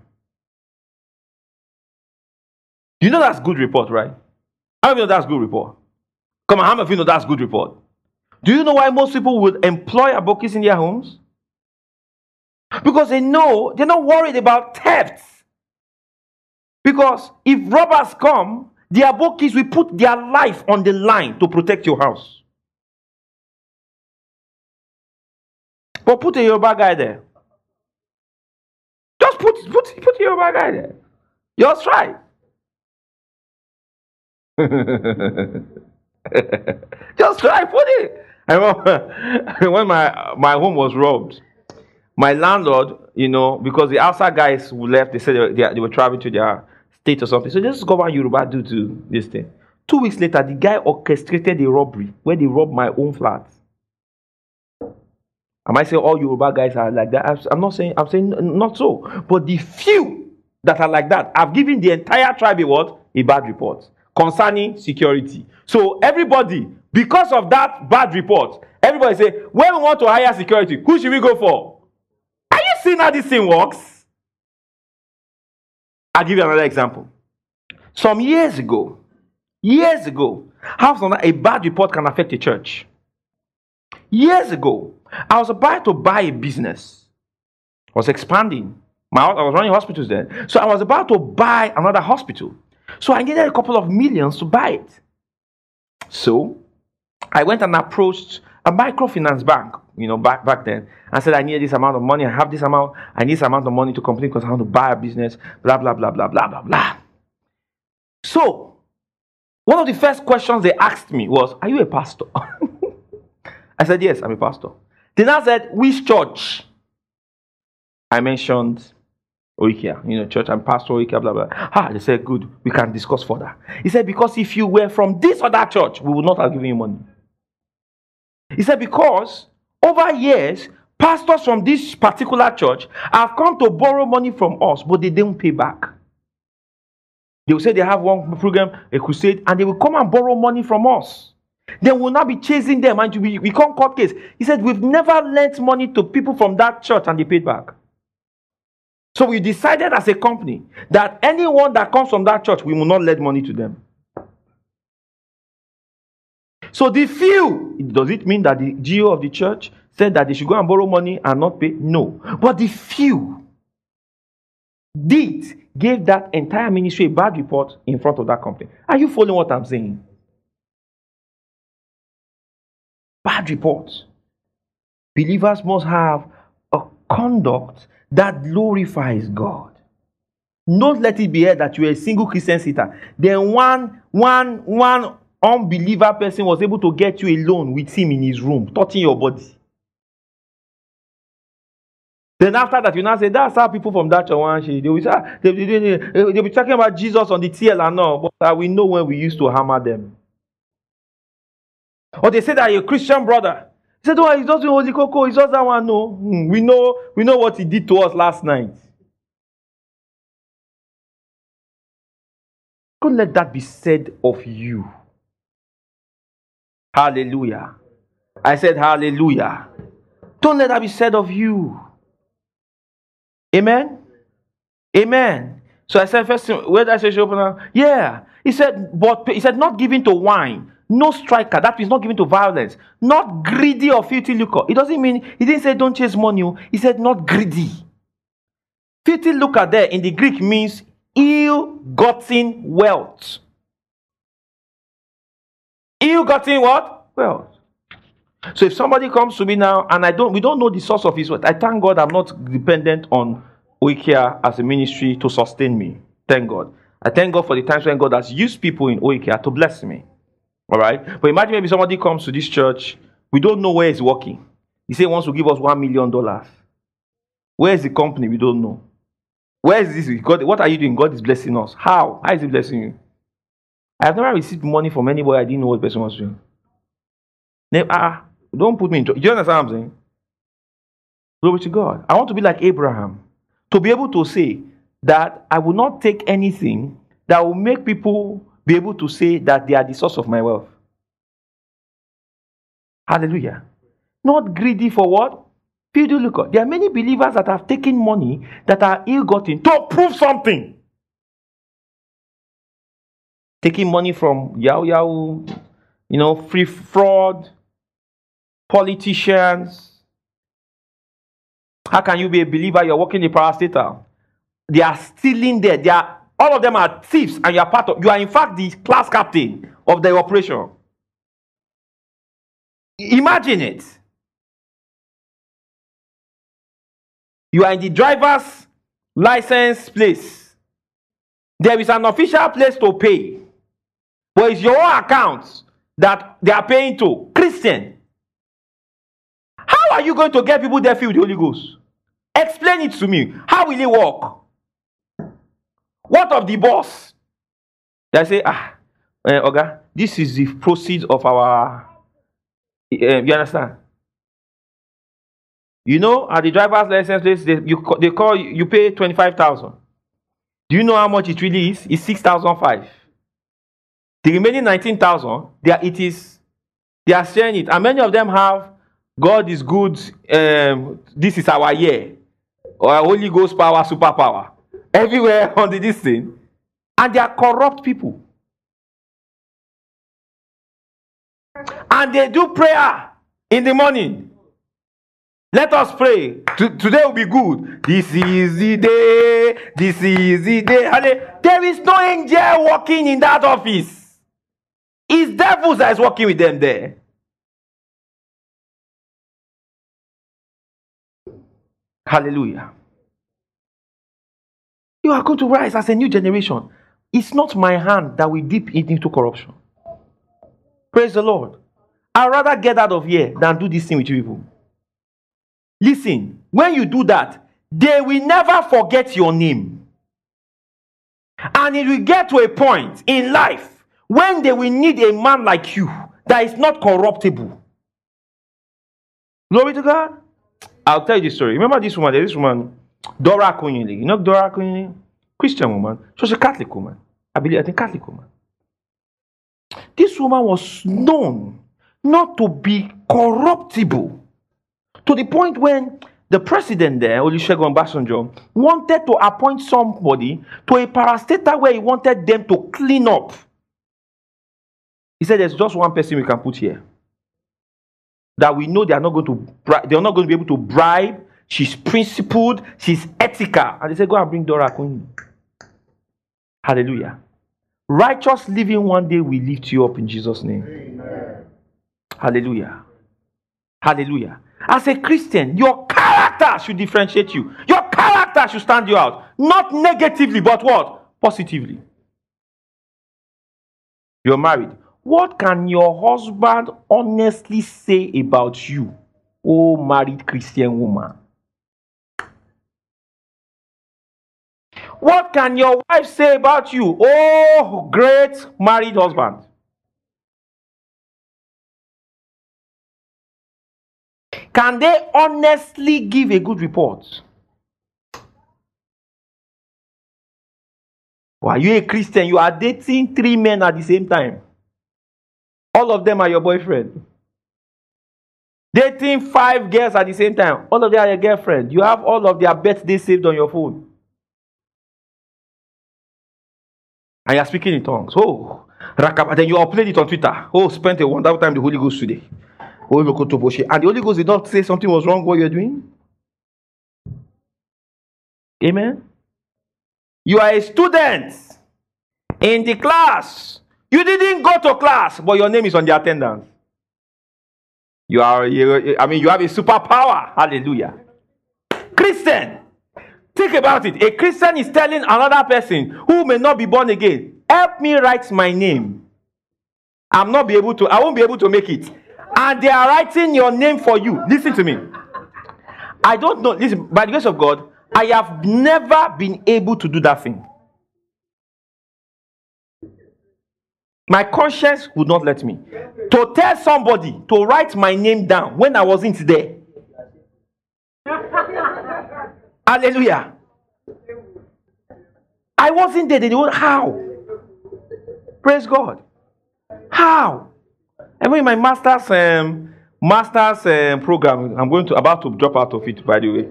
Speaker 2: You know that's good report, right? How do you know that's good report? Come on, how many of you know that's good report? Do you know why most people would employ abokis in their homes? Because they know they're not worried about thefts. Because if robbers come, the abokis will put their life on the line to protect your house. But put a Yoruba guy there. Just put put put a Yoruba guy there. Just try. Just try put it. I remember when my my home was robbed. My landlord, you know, because the outside guys who left, they said they, they, they were traveling to their state or something. So just go on Yoruba do to this thing. Two weeks later, the guy orchestrated a robbery where they robbed my own flat. Am I saying all Yoruba guys are like that? I'm not saying, I'm saying not so. But the few that are like that, I've given the entire tribe a what? A bad report concerning security. So everybody, because of that bad report, everybody say, when we want to hire security, who should we go for? Are you seeing how this thing works? I'll give you another example. Some years ago, years ago, how a bad report can affect a church. Years ago, I was about to buy a business. I was expanding. My, I was running hospitals then. So I was about to buy another hospital. So I needed a couple of millions to buy it. So I went and approached a microfinance bank, you know, back back then, and said I need this amount of money. I have this amount. I need this amount of money to complete because I want to buy a business. Blah blah blah blah blah blah blah. So one of the first questions they asked me was, "Are you a pastor?" I said, "Yes, I'm a pastor." They now said, "Which church?" I mentioned Oikea, you know, church and pastor Oikea, blah, blah. Ah, they said, good, we can discuss further. He said, because if you were from this or that church, we would not have given you money. He said, because over years, pastors from this particular church have come to borrow money from us, but they don't pay back. They will say they have one program, a crusade, and they will come and borrow money from us. Then we'll not be chasing them and we we can't court case. He said, We've never lent money to people from that church and they paid back. So we decided as a company that anyone that comes from that church, we will not lend money to them. So the few, does it mean that the GO of the church said that they should go and borrow money and not pay? No. But the few did gave that entire ministry a bad report in front of that company. Are you following what I'm saying? Bad reports. Believers must have a conduct that glorifies God. Don't let it be heard that you're a single Christian sitter. Then one, one, one unbeliever person was able to get you alone with him in his room, touching your body. Then after that, you now say, that's how people from that church, they will, ah, they, they, they, they'll be talking about Jesus on the TL and all, but we know when we used to hammer them. Or they say that a Christian brother. He said, Oh, he's not doing Holy Coco, he's just that one. No. Hmm, we know we know what he did to us last night. Don't let that be said of you. Hallelujah. I said hallelujah. Don't let that be said of you. Amen. Amen. So I said first where did I say she open Yeah. He said, but he said, not giving to wine, no striker. That means not given to violence. Not greedy or filthy lucre. It doesn't mean, he didn't say don't chase money. He said not greedy. Filthy lucre there in the Greek means ill-gotten wealth. Ill-gotten what? Wealth. So if somebody comes to me now and I don't, we don't know the source of his wealth. I thank God I'm not dependent on Oikea as a ministry to sustain me. Thank God. I thank God for the times when God has used people in Oikea to bless me. All right. But imagine maybe somebody comes to this church. We don't know where he's working. He say he wants to give us one million dollars. Where is the company? We don't know. Where is this? God, what are you doing? God is blessing us. How? How is he blessing you? I have never received money from anybody I didn't know what person was doing. Never, ah, don't put me in. Do you understand what I'm saying? Glory to God. I want to be like Abraham. To be able to say that I will not take anything that will make people be able to say that they are the source of my wealth. Hallelujah. Not greedy for what? Lucre. There are many believers that have taken money that are ill gotten to prove something. Taking money from Yahoo Yahoo, you know, free fraud, politicians. How can you be a believer? You're working in parastatal. They are stealing there. They are all of them are thieves, and you are part of. You are in fact the class captain of the operation. Imagine it. You are in the driver's license place. There is an official place to pay, but it's your account that they are paying to. Christian. How are you going to get people there filled with the Holy Ghost? Explain it to me. How will it work? What of the boss? They say, ah, uh, Oga, this is the proceeds of our. Uh, you understand? You know, at the driver's license place, they, you, they call you pay twenty five thousand. Do you know how much it really is? It's six thousand five. The remaining nineteen thousand, they are, it is they are sharing it, and many of them have God is good. Um, this is our year, or Holy Ghost power, superpower, everywhere on the this thing, and they are corrupt people. And they do prayer in the morning. Let us pray. today will be good. This is the day. This is the day. There is no angel working in that office. It's devils that is working with them there. Hallelujah. You are going to rise as a new generation. It's not my hand that will dip it into corruption. Praise the Lord. I'd rather get out of here than do this thing with you people. Listen, when you do that, they will never forget your name. And it will get to a point in life when they will need a man like you that is not corruptible. Glory to God. I'll tell you this story. Remember this woman, this woman, Dora Akunyili. You know Dora Akunyili? Christian woman. She was a Catholic woman. I believe, I think Catholic woman. This woman was known not to be corruptible. To the point when the president there, Olusegun Obasanjo, wanted to appoint somebody to a parastatal where he wanted them to clean up. He said, "There's just one person we can put here that we know they are not going to they are not going to be able to bribe. She's principled, she's ethical." And they said, "Go and bring Dora Akunyili." Hallelujah. Righteous living one day will lift you up in Jesus' name. Amen. Hallelujah. Hallelujah. As a Christian, your character should differentiate you. Your character should stand you out. Not negatively, but what? Positively. You're married. What can your husband honestly say about you, oh married Christian woman? What can your wife say about you, oh great married husband? Can they honestly give a good report? Are you a Christian? You are dating three men at the same time. All of them are your boyfriend. Dating five girls at the same time. All of them are your girlfriend. You have all of their birthdays saved on your phone. And you are speaking in tongues. Oh, then you upload it on Twitter. Oh, spent a wonderful time the Holy Ghost today. And the Holy Ghost did not say something was wrong what you're doing. Amen. You are a student in the class. You didn't go to class, but your name is on the attendance. You are, I mean, you have a superpower. Hallelujah. Christian, think about it. A Christian is telling another person who may not be born again, help me write my name. I'm not be able to, I won't be able to make it and they are writing your name for you. Listen to me. I don't know. Listen, by the grace of God, I have never been able to do that thing. My conscience would not let me. To tell somebody to write my name down when I wasn't there. Hallelujah. I wasn't there. They don't. How? Praise God. How? Even in my master's um, master's um, program, I'm going to about to drop out of it. By the way,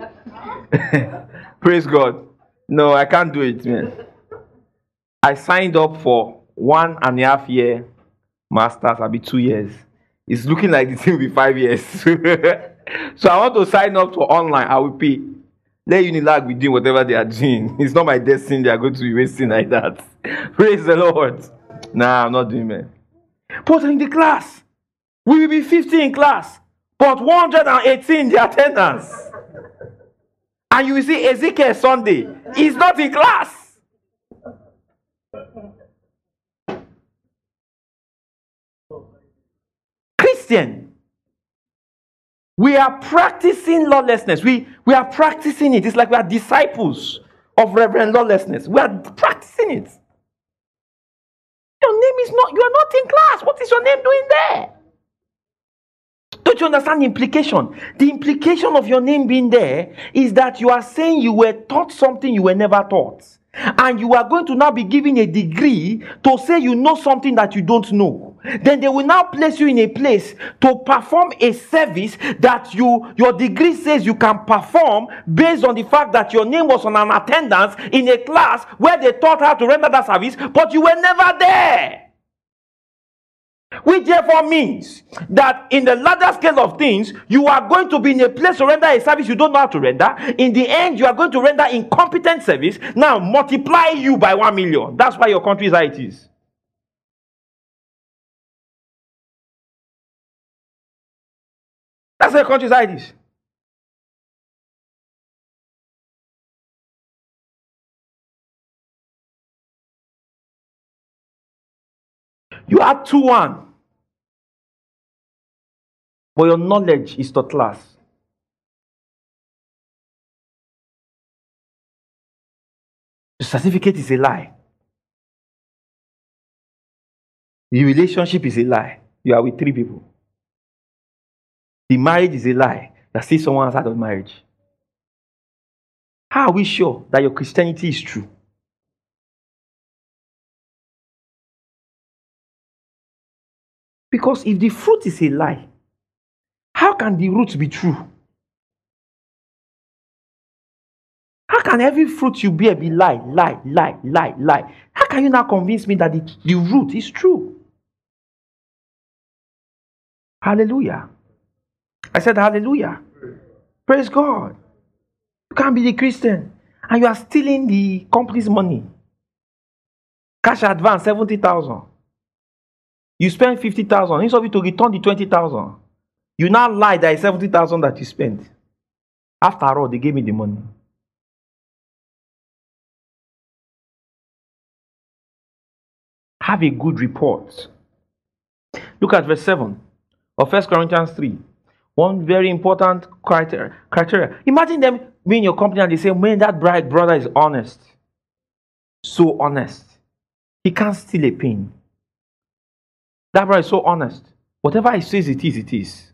Speaker 2: praise God. No, I can't do it, man. I signed up for one and a half year Masters, I'll be two years. It's looking like the thing will be five years. so I want to sign up to online. I will pay. Let Unilag be doing whatever they are doing. It's not my destiny they are going to be wasting like that. Praise the Lord. Nah, I'm not doing that. But in the class, we will be 50 in class, but 118 the attendance. And you will see Ezekiel Sunday. He's not in class. Christian, we are practicing lawlessness. We, we are practicing it. It's like we are disciples of Reverend Lawlessness. We are practicing it. Your name is not, you are not in class. What is your name doing there? Don't you understand the implication? The implication of your name being there is that you are saying you were taught something you were never taught. And you are going to now be given a degree to say you know something that you don't know. Then they will now place you in a place to perform a service that you your degree says you can perform based on the fact that your name was on an attendance in a class where they taught how to render that service, but you were never there. Which therefore means that in the larger scale of things, you are going to be in a place to render a service you don't know how to render. In the end, you are going to render incompetent service. Now, multiply you by one million. That's why your country is how it is. That's why your country is how it is. You are 2 1. But your knowledge is third class. The certificate is a lie. The relationship is a lie. You are with three people. The marriage is a lie. There's still someone outside of marriage. How are we sure that your Christianity is true? Because if the fruit is a lie, how can the root be true? How can every fruit you bear be lie, lie, lie, lie, lie? How can you now convince me that the, the root is true? Hallelujah. I said, Hallelujah. Praise God. You can't be the Christian and you are stealing the company's money. Cash advance 70,000. You spend 50,000. Instead of you to return the 20,000, you now lie that is 70,000 that you spent. After all, they gave me the money. Have a good report. Look at verse 7 of 1 Corinthians 3. One very important criteria. criteria. Imagine them being your company and they say, Man, that bright brother is honest. So honest. He can't steal a pin. That brother is so honest. Whatever he says it is, it is.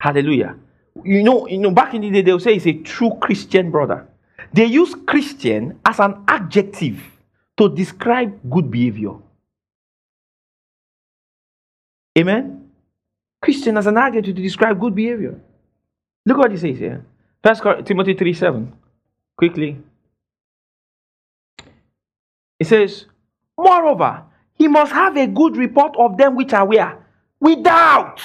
Speaker 2: Hallelujah. You know, you know, back in the day, they'll say he's a true Christian brother. They use Christian as an adjective to describe good behavior. Amen? Christian as an adjective to describe good behavior. Look what he says here. First Timothy 3 7. Quickly. It says, Moreover, he must have a good report of them which are where? Without.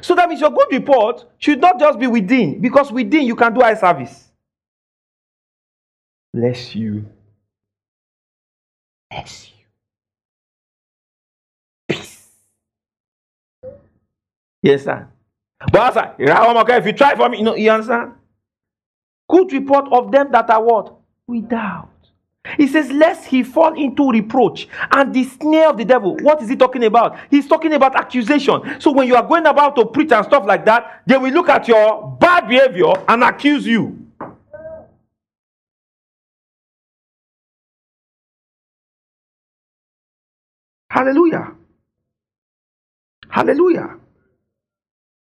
Speaker 2: So that means your good report should not just be within, because within you can do eye service. Bless you. Bless you. Peace. Yes, sir. But sir, if you try for me, you know, you understand? Good report of them that are what? Without. He says, Lest he fall into reproach and the snare of the devil. What is he talking about? He's talking about accusation. So when you are going about to preach and stuff like that, they will look at your bad behavior and accuse you. Hallelujah. Hallelujah.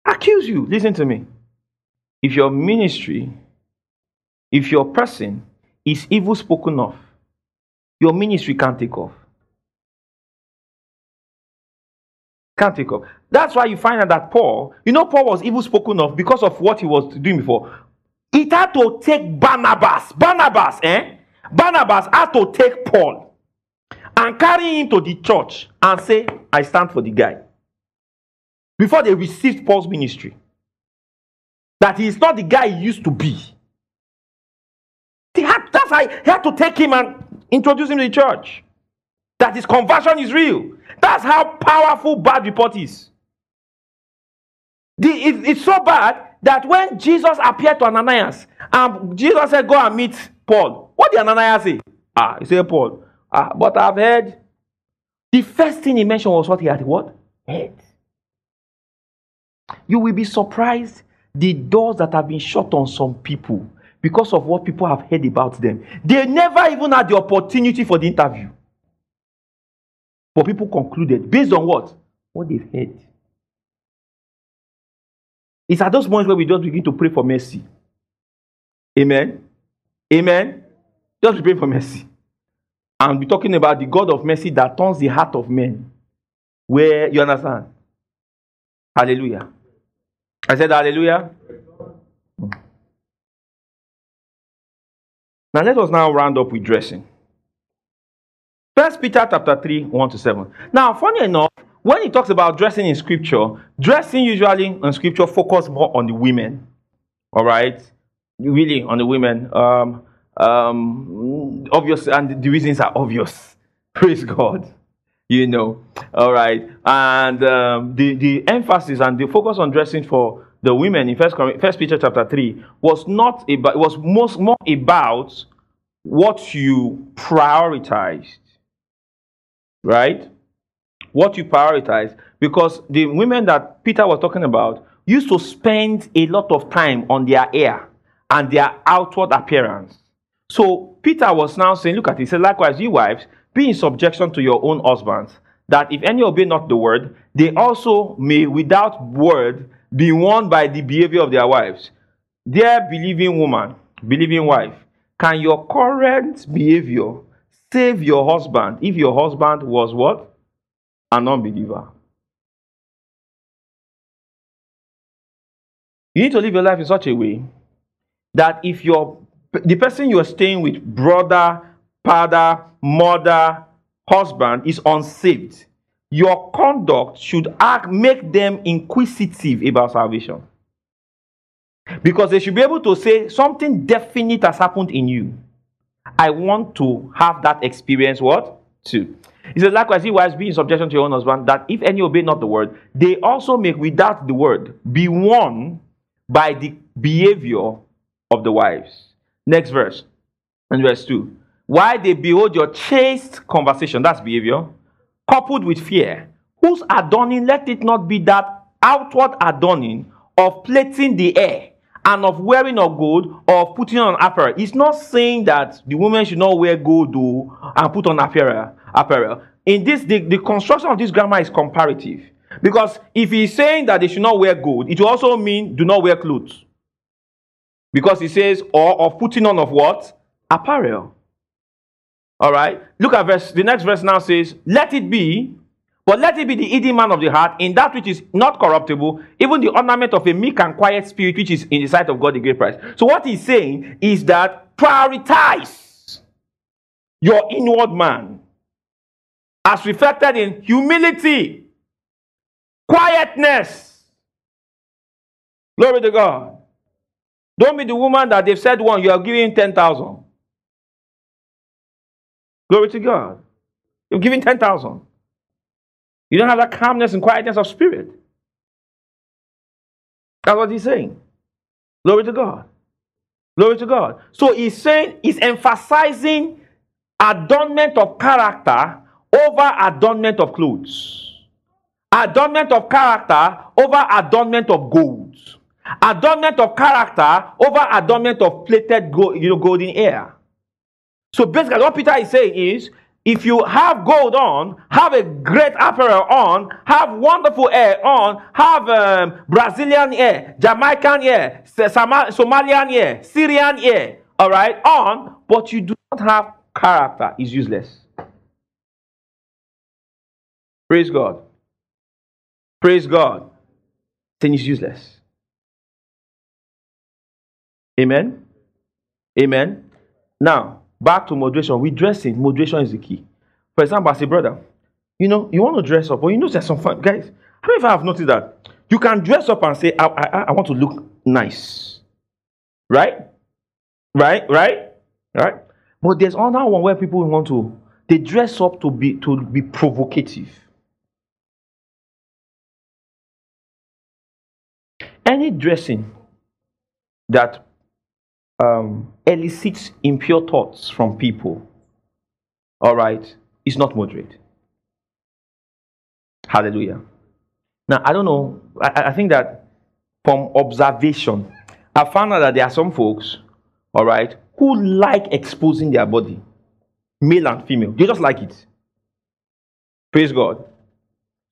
Speaker 2: Accuse you. Listen to me. If your ministry, if your person is evil spoken of, your ministry can't take off. Can't take off. That's why you find out that Paul, you know, Paul was evil spoken of because of what he was doing before. It had to take Barnabas. Barnabas, eh? Barnabas had to take Paul and carry him to the church and say, I stand for the guy. Before they received Paul's ministry. That he is not the guy he used to be. That's why he had to take him and introduce him to the church. That his conversion is real. That's how powerful bad report is. The, it, it's so bad that when Jesus appeared to Ananias, and Jesus said, Go and meet Paul. What did Ananias say? Ah, he said, Paul, ah, but I've heard. The first thing he mentioned was what he had what? Heard. You will be surprised the doors that have been shut on some people because of what people have heard about them. They never even had the opportunity for the interview. But people concluded based on what? What they've heard. It's at those moments where we just begin to pray for mercy. Amen. Amen. Just pray for mercy. And we're talking about the God of mercy that turns the heart of men. Where you understand? Hallelujah. I said hallelujah. Now let us now round up with dressing. First Peter chapter 3, 1 to 7. Now, funny enough, when he talks about dressing in scripture, dressing usually in scripture focus more on the women. All right? Really on the women. Um, um, obvious, and the reasons are obvious. Praise God. You know. All right. And um, the, the emphasis and the focus on dressing for the women in First, First Peter chapter 3 was not about, it was most more about what you prioritized. Right? what you prioritize because the women that Peter was talking about used to spend a lot of time on their hair and their outward appearance. So Peter was now saying, Look at it. He said, Likewise, you wives, be in subjection to your own husbands, that if any obey not the word, they also may without word be won by the behavior of their wives. Dear believing woman, believing wife, can your current behavior save your husband if your husband was what? an unbeliever. You need to live your life in such a way that if you're the person you are staying with, brother, father, mother, husband, is unsaved, your conduct should act, make them inquisitive about salvation. Because they should be able to say something definite has happened in you. I want to have that experience, what? Too. He says, likewise, you wives be in subjection to your own husband, that if any obey not the word, they also make without the word be won by the behavior of the wives. Next verse, and verse 2. Why they behold your chaste conversation, that's behavior, coupled with fear, whose adorning, let it not be that outward adorning of plating the hair and of wearing of gold or of putting on apparel. It's not saying that the woman should not wear gold though, and put on apparel apparel. In this, the, the construction of this grammar is comparative. Because if he's saying that they should not wear gold, it will also mean do not wear clothes. Because he says, or of putting on of what? Apparel. All right. Look at verse. The next verse now says, Let it be, but let it be the hidden man of the heart, in that which is not corruptible, even the ornament of a meek and quiet spirit, which is in the sight of God the great price. So what he's saying is that prioritize your inward man as reflected in humility, quietness. Glory to God. Don't be the woman that they've said one, you are giving 10,000. Glory to God. You're giving 10,000. You don't have that calmness and quietness of spirit. That's what he's saying. Glory to God. Glory to God. So he's saying, he's emphasizing adornment of character over adornment of clothes, adornment of character over adornment of gold, adornment of character over adornment of plated gold, you know, golden hair. So basically, what Peter is saying is if you have gold on, have a great apparel on, have wonderful hair on, have um, Brazilian hair, Jamaican hair, Somalian hair, Syrian hair, all right, on, but you do not have character, is useless. Praise God. Praise God. Then it's useless. Amen. Amen. Now, back to moderation. With dressing, moderation is the key. For example, as a brother, you know, you want to dress up, but you know there's some fun. Guys, how many of you have noticed that? You can dress up and say, I, I, I want to look nice. Right? Right? Right? Right? But there's another one where people want to they dress up to be to be provocative. Any dressing that um, elicits impure thoughts from people, all right, is not moderate. Hallelujah. Now, I don't know. I, I think that from observation, I found out that there are some folks, all right, who like exposing their body, male and female. They just like it. Praise God.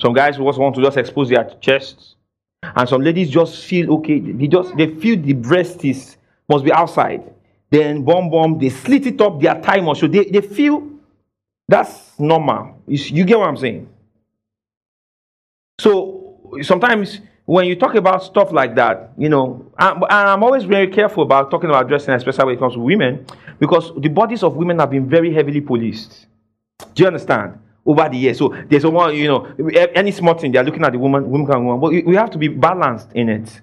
Speaker 2: Some guys just want to just expose their chests, and some ladies just feel okay. They just they feel the breast is must be outside. Then bomb bomb, they slit it up. Their time or so they, they feel that's normal. You, you get what I'm saying? So sometimes when you talk about stuff like that, you know, and I'm always very careful about talking about dressing, especially when it comes to women, because the bodies of women have been very heavily policed. Do you understand? Over the years, so there's a one, you know, any small thing they're looking at the woman, woman can woman, but we have to be balanced in it.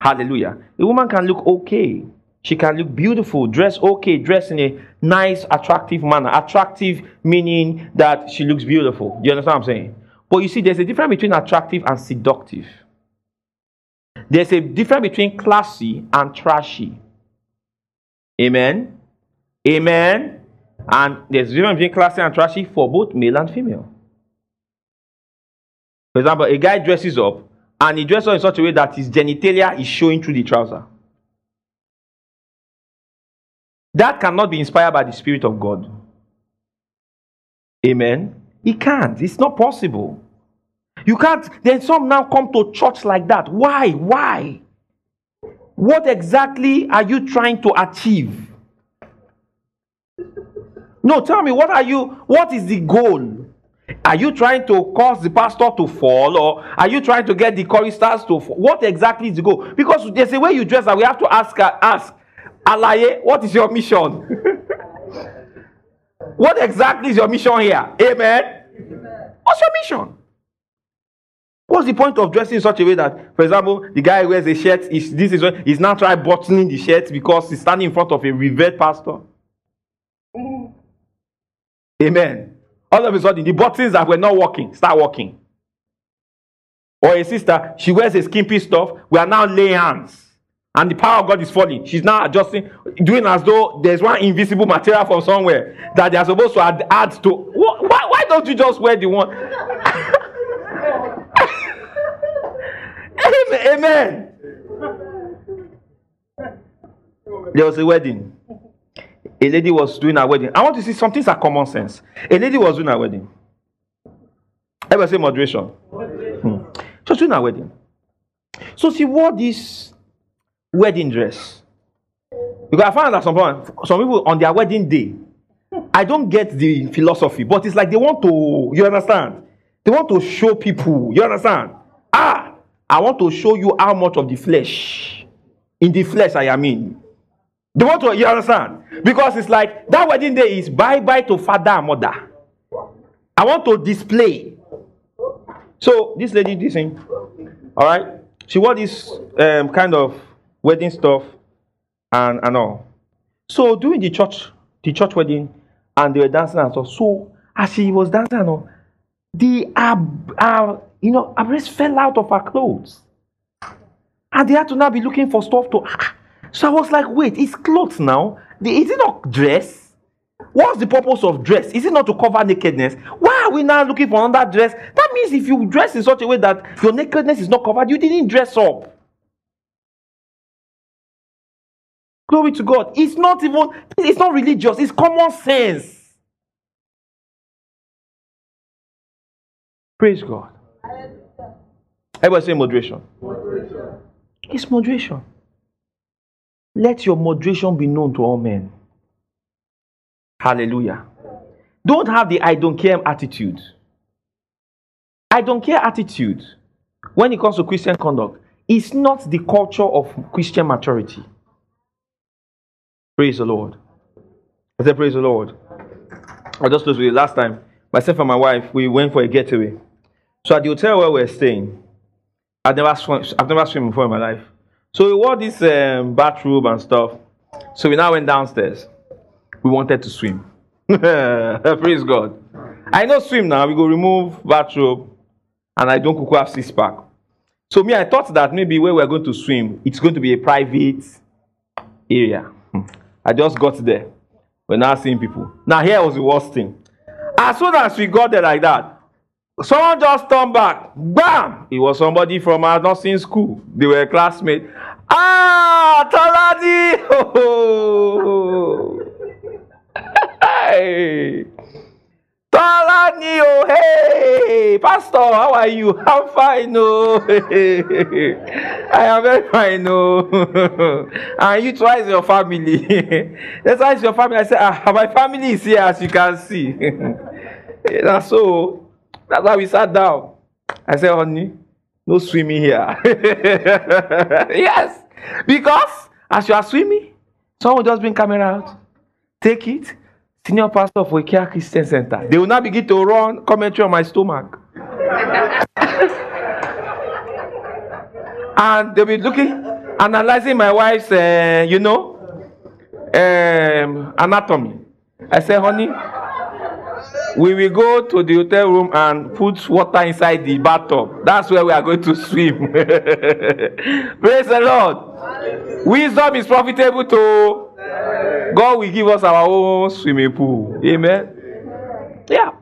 Speaker 2: Hallelujah. The woman can look okay. She can look beautiful, dress okay, dress in a nice, attractive manner. Attractive meaning that she looks beautiful. Do you understand what I'm saying? But you see, there's a difference between attractive and seductive. There's a difference between classy and trashy. Amen. Amen. And there's a difference between classy and trashy for both male and female. For example, a guy dresses up and he dresses up in such a way that his genitalia is showing through the trouser. That cannot be inspired by the Spirit of God. Amen. It can't. It's not possible. You can't. Then some now come to church like that. Why? Why? What exactly are you trying to achieve? No, tell me, what are you, what is the goal? Are you trying to cause the pastor to fall or are you trying to get the choristers to fall? What exactly is the goal? Because there's a way you dress that we have to ask, uh, ask, Alaye, what is your mission? what exactly is your mission here? Amen. What's your mission? What's the point of dressing in such a way that, for example, the guy wears a shirt, is this is he's now trying buttoning the shirt because he's standing in front of a revered pastor? Mm-hmm. Amen. All of a sudden, the buttons that were not working start working. Or a sister, she wears a skimpy stuff. We are now laying hands. And the power of God is falling. She's now adjusting, doing as though there's one invisible material from somewhere that they are supposed to add, add to. Why, why don't you just wear the one? Amen. There was a wedding. A lady was doing a wedding. I want to see some things are common sense. A lady was doing a wedding. Ever say moderation? Hmm. She was doing a wedding. So she wore this wedding dress. Because I found that some some people on their wedding day, I don't get the philosophy, but it's like they want to, you understand? They want to show people, you understand? Ah, I want to show you how much of the flesh, in the flesh I am in. They want to, you understand? Because it's like that wedding day is bye bye to father and mother. I want to display. So this lady, this thing, all right, she wore this um, kind of wedding stuff and and all. So during the church, the church wedding, and they were dancing and stuff. So as she was dancing and all, the uh, uh, you know, her breast fell out of her clothes. And they had to now be looking for stuff to. So I was like, wait, it's clothes now. Is it not dress? What's the purpose of dress? Is it not to cover nakedness? Why are we now looking for another dress? That means if you dress in such a way that your nakedness is not covered, you didn't dress up. Glory to God. It's not even, it's not religious, it's common sense. Praise God. Everybody say moderation. moderation. It's moderation. Let your moderation be known to all men. Hallelujah. Don't have the I don't care attitude. I don't care attitude when it comes to Christian conduct is not the culture of Christian maturity. Praise the Lord. I said, Praise the Lord. I just close with you last time. myself and my wife, we went for a getaway. So at the hotel where we we're staying, I've never swum, I've never swum before in my life. So we wore this um, bathrobe and stuff. So we now went downstairs. We wanted to swim. Praise God. I know swim now. We go remove bathrobe, and I don't cook have six pack. So me, I thought that maybe where we're going to swim, it's going to be a private area. Hmm. I just got there. We're now seeing people. Now here was the worst thing. As soon as we got there like that, someone just turned back. Bam! It was somebody from our nursing school. They were a Taladi! Oh, hey. Talani, oh, hey, Pastor, how are you? I'm fine. Oh. I am very fine. Oh. and you twice your family. That's it's your family. I said, ah, my family is here, as you can see. that's so. That's why we sat down. I said, honey, no swimming here. yes, because as you are swimming, someone will just bring camera out, take it, senior pastor of Ikea Christian Center. They will now begin to run commentary on my stomach. and they'll be looking, analyzing my wife's, uh, you know, um, anatomy. I say, honey, we will go to the hotel room and put water inside the bathtub. That's where we are going to swim. Praise the Lord. Wisdom is profitable to God will give us our own swimming pool. Amen. Yeah.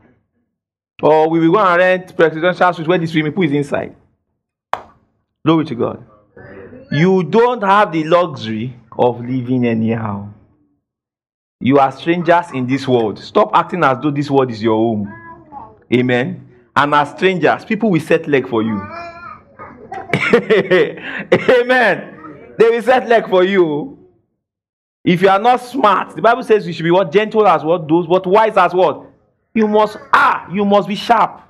Speaker 2: Or we will go and rent presidential suite where the swimming pool is inside. Glory to God. You don't have the luxury of living anyhow. You are strangers in this world. Stop acting as though this world is your home. Amen. And as strangers, people will set leg for you. Amen. They will set leg for you. If you are not smart, the Bible says you should be what gentle as what those, what wise as what. You must ah, you must be sharp.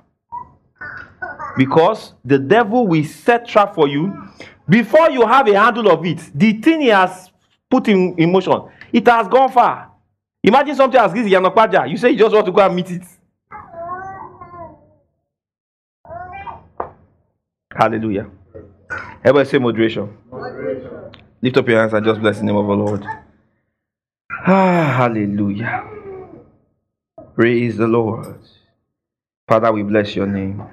Speaker 2: Because the devil will set trap for you before you have a handle of it. The thing he has put in, in motion, it has gone far. Imagine something as this Yanokpaja. You say you just want to go and meet it. Hallelujah. Everybody say moderation. moderation. Lift up your hands and just bless the name of the Lord. Ah, hallelujah. Praise the Lord. Father, we bless your name.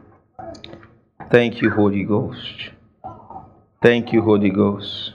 Speaker 2: Thank you, Holy Ghost. Thank you, Holy Ghost.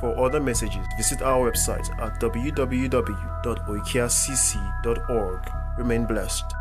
Speaker 1: For other messages, visit our website at www.oikeacc.org. Remain blessed.